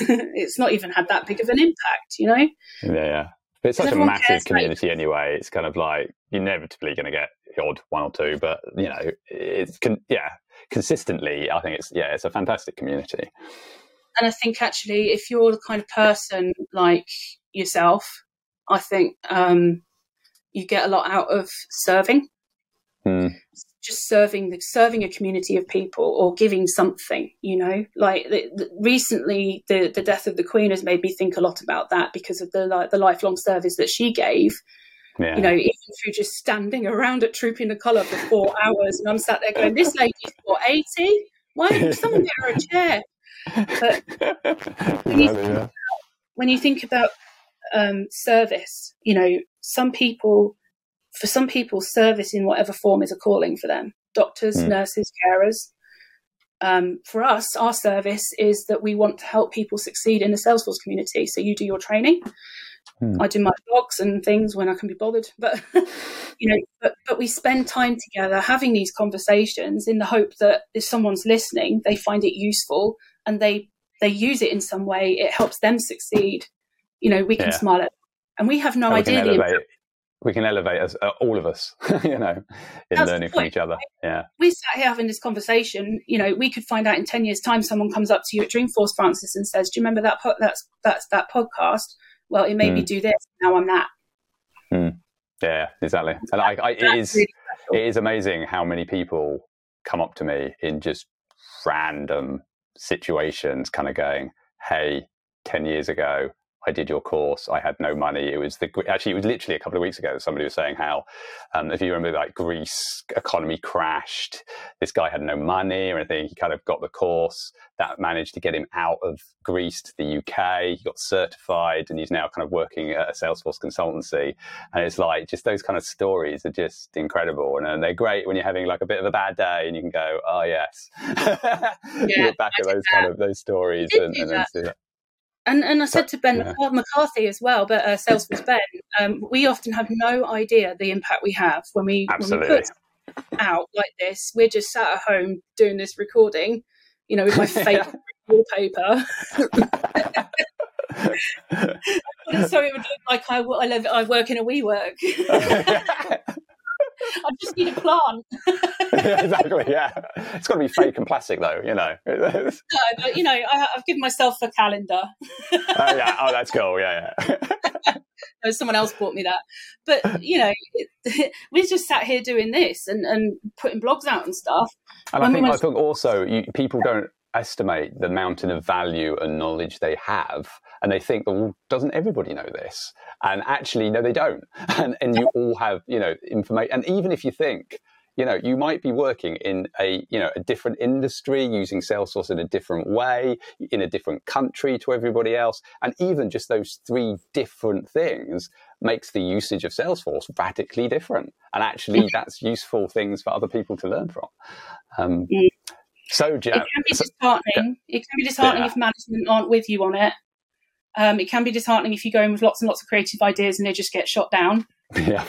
*laughs* it's not even had that big of an impact, you know. Yeah, yeah. But it's such a massive community anyway. It's kind of like you're inevitably going to get the odd one or two, but you know, it's con- yeah, consistently. I think it's yeah, it's a fantastic community. And I think actually, if you're the kind of person like yourself, I think um, you get a lot out of serving. Hmm just serving the serving a community of people or giving something you know? Like the, the, recently the the death of the queen has made me think a lot about that because of the like the lifelong service that she gave. Yeah. you know even through just standing around at trooping the colour for four *laughs* hours and i'm sat there going this lady's what 80 why didn't someone get her a chair? But when you *laughs* think about, when you think about um, service you know some people for some people, service in whatever form is a calling for them doctors, mm. nurses, carers. Um, for us, our service is that we want to help people succeed in the Salesforce community. So you do your training. Mm. I do my blogs and things when I can be bothered, but *laughs* you know, but, but we spend time together having these conversations in the hope that if someone's listening, they find it useful and they they use it in some way. It helps them succeed. You know, we can yeah. smile at, and we have no idea the we can elevate us, uh, all of us, *laughs* you know, in That's learning from each other. Yeah. We sat here having this conversation. You know, we could find out in ten years' time, someone comes up to you at Dreamforce, Francis, and says, "Do you remember that? Po- that's that's that podcast. Well, it made mm. me do this. Now I'm that." Mm. Yeah, exactly. And I, I, it is really it is amazing how many people come up to me in just random situations, kind of going, "Hey, ten years ago, I did your course. I had no money. It was the actually it was literally a couple of weeks ago. that Somebody was saying how um, if you remember like Greece economy crashed, this guy had no money or anything. He kind of got the course that managed to get him out of Greece to the UK. He got certified and he's now kind of working at a Salesforce consultancy. And it's like just those kind of stories are just incredible and, they're great when you're having like a bit of a bad day and you can go, oh yes, *laughs* yeah, look back at those that. kind of those stories and, and then see that. And and I said to Ben yeah. McCarthy as well, but uh, Salesforce Ben, um, we often have no idea the impact we have when we Absolutely. when we put out like this. We're just sat at home doing this recording, you know, with my *laughs* fake wallpaper. *laughs* *laughs* so it would look like I, I live I work in a WeWork. I just need a plant. yeah, *laughs* *laughs* exactly. Yeah, it's got to be fake and plastic, though. You know. no, but you know, I, have given myself a calendar. oh yeah. Oh, that's cool. Yeah, yeah. *laughs* someone else bought me that, but you know, it, we just sat here doing this and, and putting blogs out and stuff. And I think, I think also you, people don't estimate the mountain of value and knowledge they have and they think well doesn't everybody know this? And actually no they don't. *laughs* And, and you all have you know information and even if you think you know you might be working in a you know a different industry using salesforce in a different way in a different country to everybody else and even just those three different things makes the usage of salesforce radically different. And actually *laughs* that's useful things for other people to learn from. Um, So, It can be disheartening. Yeah. It can be disheartening yeah. if management aren't with you on it. Um, it can be disheartening if you go in with lots and lots of creative ideas and they just get shot down. *laughs* Yeah.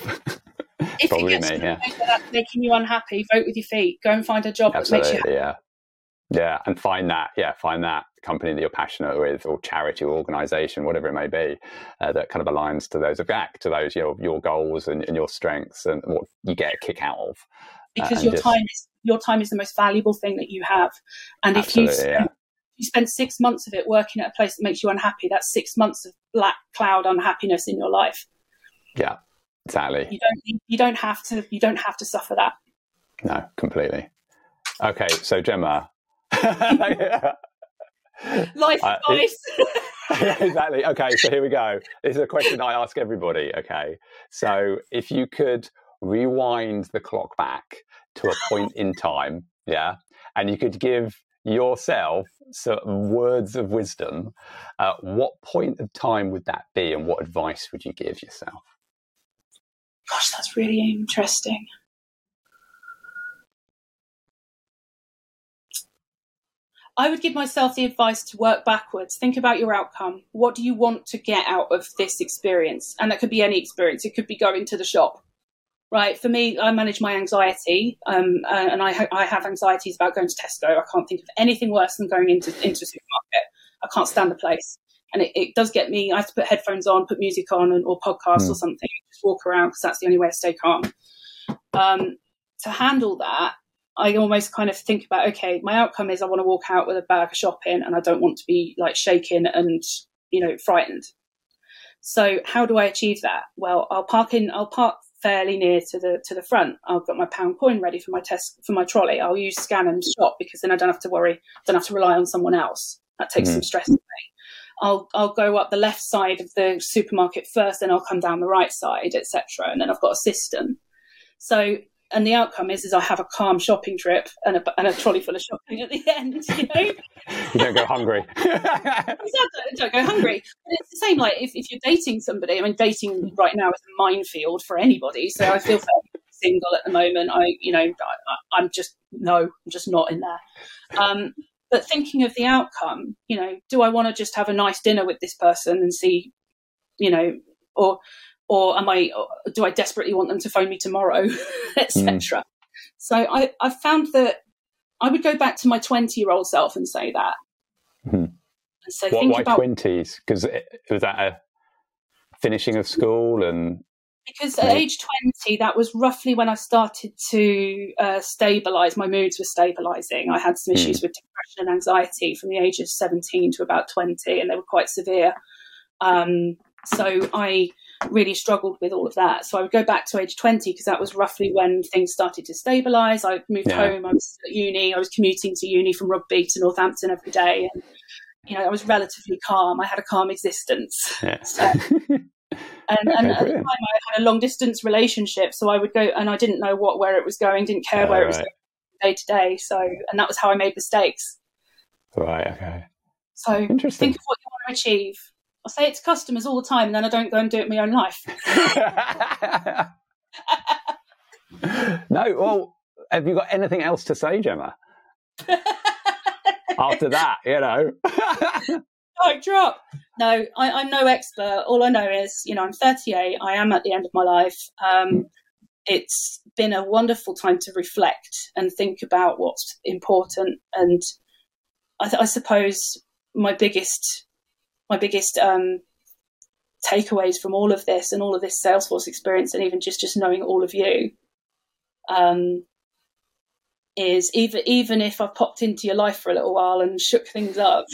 if Probably it gets me, yeah. That making you unhappy, vote with your feet. Go and find a job Absolutely, that makes you happy. Yeah. Yeah, and find that, yeah, find that company that you're passionate with, or charity or organization, whatever it may be, uh, that kind of aligns to those, back to those your your goals and, and, your strengths and what you get a kick out of. Because your just, time is your time is the most valuable thing that you have. And if you spend, yeah. you spend six months of it working at a place that makes you unhappy, that's six months of black cloud unhappiness in your life. Yeah, exactly. You don't you don't have to you don't have to suffer that. No, completely. Okay, so Gemma. *laughs* Life uh, advice. *laughs* exactly. Okay, so here we go. This is a question I ask everybody. Okay, so if you could rewind the clock back to a point in time, yeah, and you could give yourself some words of wisdom, uh, what point of time would that be, and what advice would you give yourself? Gosh, that's really interesting. I would give myself the advice to work backwards. Think about your outcome. What do you want to get out of this experience? And that could be any experience. It could be going to the shop right? For me, I manage my anxiety, um, uh, and I, ha- I have anxieties about going to Tesco. I can't think of anything worse than going into into a supermarket. I can't stand the place, and it, it does get me. I have to put headphones on, put music on, and, or podcasts mm. or something, just walk around because that's the only way to stay calm. Um, to handle that, I almost kind of think about okay, my outcome is I want to walk out with a bag of shopping, and I don't want to be like shaken and you know frightened. So how do I achieve that? Well, I'll park in. I'll park fairly near to the to the front. I've got my pound coin ready for my test for my trolley. I'll use scan and shop because then I don't have to worry. I don't have to rely on someone else. That takes mm-hmm. some stress away. I'll I'll go up the left side of the supermarket first, then I'll come down the right side, etc. And then I've got a system. So and the outcome is is I have a calm shopping trip and a, and a trolley full of shopping at the end. You know, *laughs* you don't go hungry. *laughs* exactly, don't go hungry. But it's the same. Like if, if you're dating somebody, I mean, dating right now is a minefield for anybody. So I feel single at the moment. I, you know, I, am just no, I'm just not in there. Um, but thinking of the outcome, you know, do I want to just have a nice dinner with this person and see, you know, or or am I? Do I desperately want them to phone me tomorrow, *laughs* etc. Mm. So I, I found that I would go back to my twenty-year-old self and say that. Mm. So what, why about twenties? Because was that a finishing of school and because at age 20 that was roughly when i started to uh, stabilize my moods were stabilizing i had some hmm. issues mm. with depression and anxiety from the age of 17 to about 20 and they were quite severe um, so i really struggled with all of that. So I would go back to age 20 because that was roughly when things started to stabilize. I moved yeah. home, I was at uni, I was commuting to uni from Rugby to Northampton every day. And, you know, I was relatively calm. I had a calm existence. Yeah. *laughs* So, and, *laughs* and at the time I had a long distance relationship. So I would go and I didn't know what, where it was going, didn't care oh, where right. it was going day to day. So, and that was how I made mistakes. Right. Okay. So Interesting. think of what you want to achieve I say it to customers all the time, and then I don't go and do it in my own life. *laughs* no, well, have you got anything else to say, Gemma? *laughs* After that, you know. *laughs* oh, drop. No, I, am no expert. All I know is, you know, I'm 38. I am at the end of my life. Um, it's been a wonderful time to reflect and think about what's important. And I, I suppose my biggest my biggest um, takeaways from all of this and all of this Salesforce experience, and even just just knowing all of you, um, is even even if I've popped into your life for a little while and shook things up,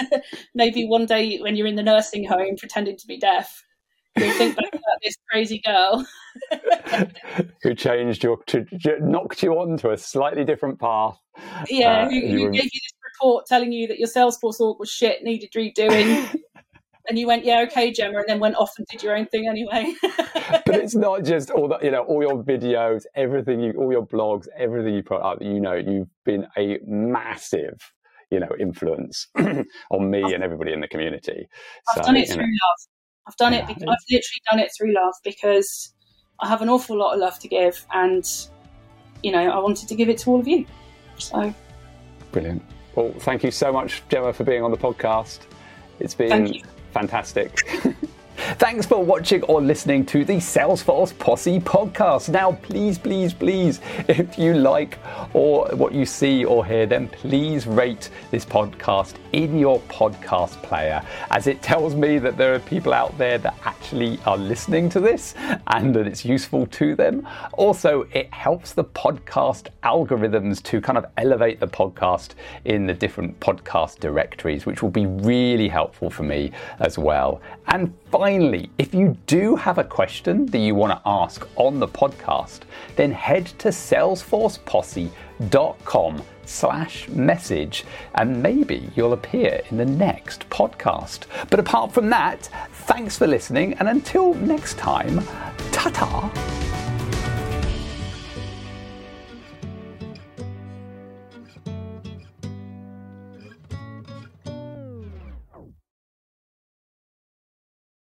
*laughs* maybe one day when you're in the nursing home pretending to be deaf, you'll think back about this crazy girl *laughs* who changed your, to, knocked you onto a slightly different path. Yeah, uh, who, who gave you this report telling you that your Salesforce org was shit, needed redoing. *laughs* and you went, yeah, okay, Gemma, and then went off and did your own thing anyway. *laughs* but it's not just all that, you know, all your videos, everything you, all your blogs, everything you put up. You know, you've been a massive, you know, influence *clears throat* on me and everybody in the community. I've so, done it through know. love. I've done it. Because, I've literally done it through love because I have an awful lot of love to give, and you know, I wanted to give it to all of you. So brilliant. Well, thank you so much, Gemma, for being on the podcast. It's been fantastic. *laughs* Thanks for watching or listening to the Salesforce Posse podcast. Now, please, please, please, if you like or what you see or hear, then please rate this podcast in your podcast player, as it tells me that there are people out there that actually are listening to this and that it's useful to them. Also, it helps the podcast algorithms to kind of elevate the podcast in the different podcast directories, which will be really helpful for me as well. And finally, if you do have a question that you want to ask on the podcast, then head to salesforceposse.com slash message and maybe you'll appear in the next podcast. But apart from that, thanks for listening and until next time, ta-ta.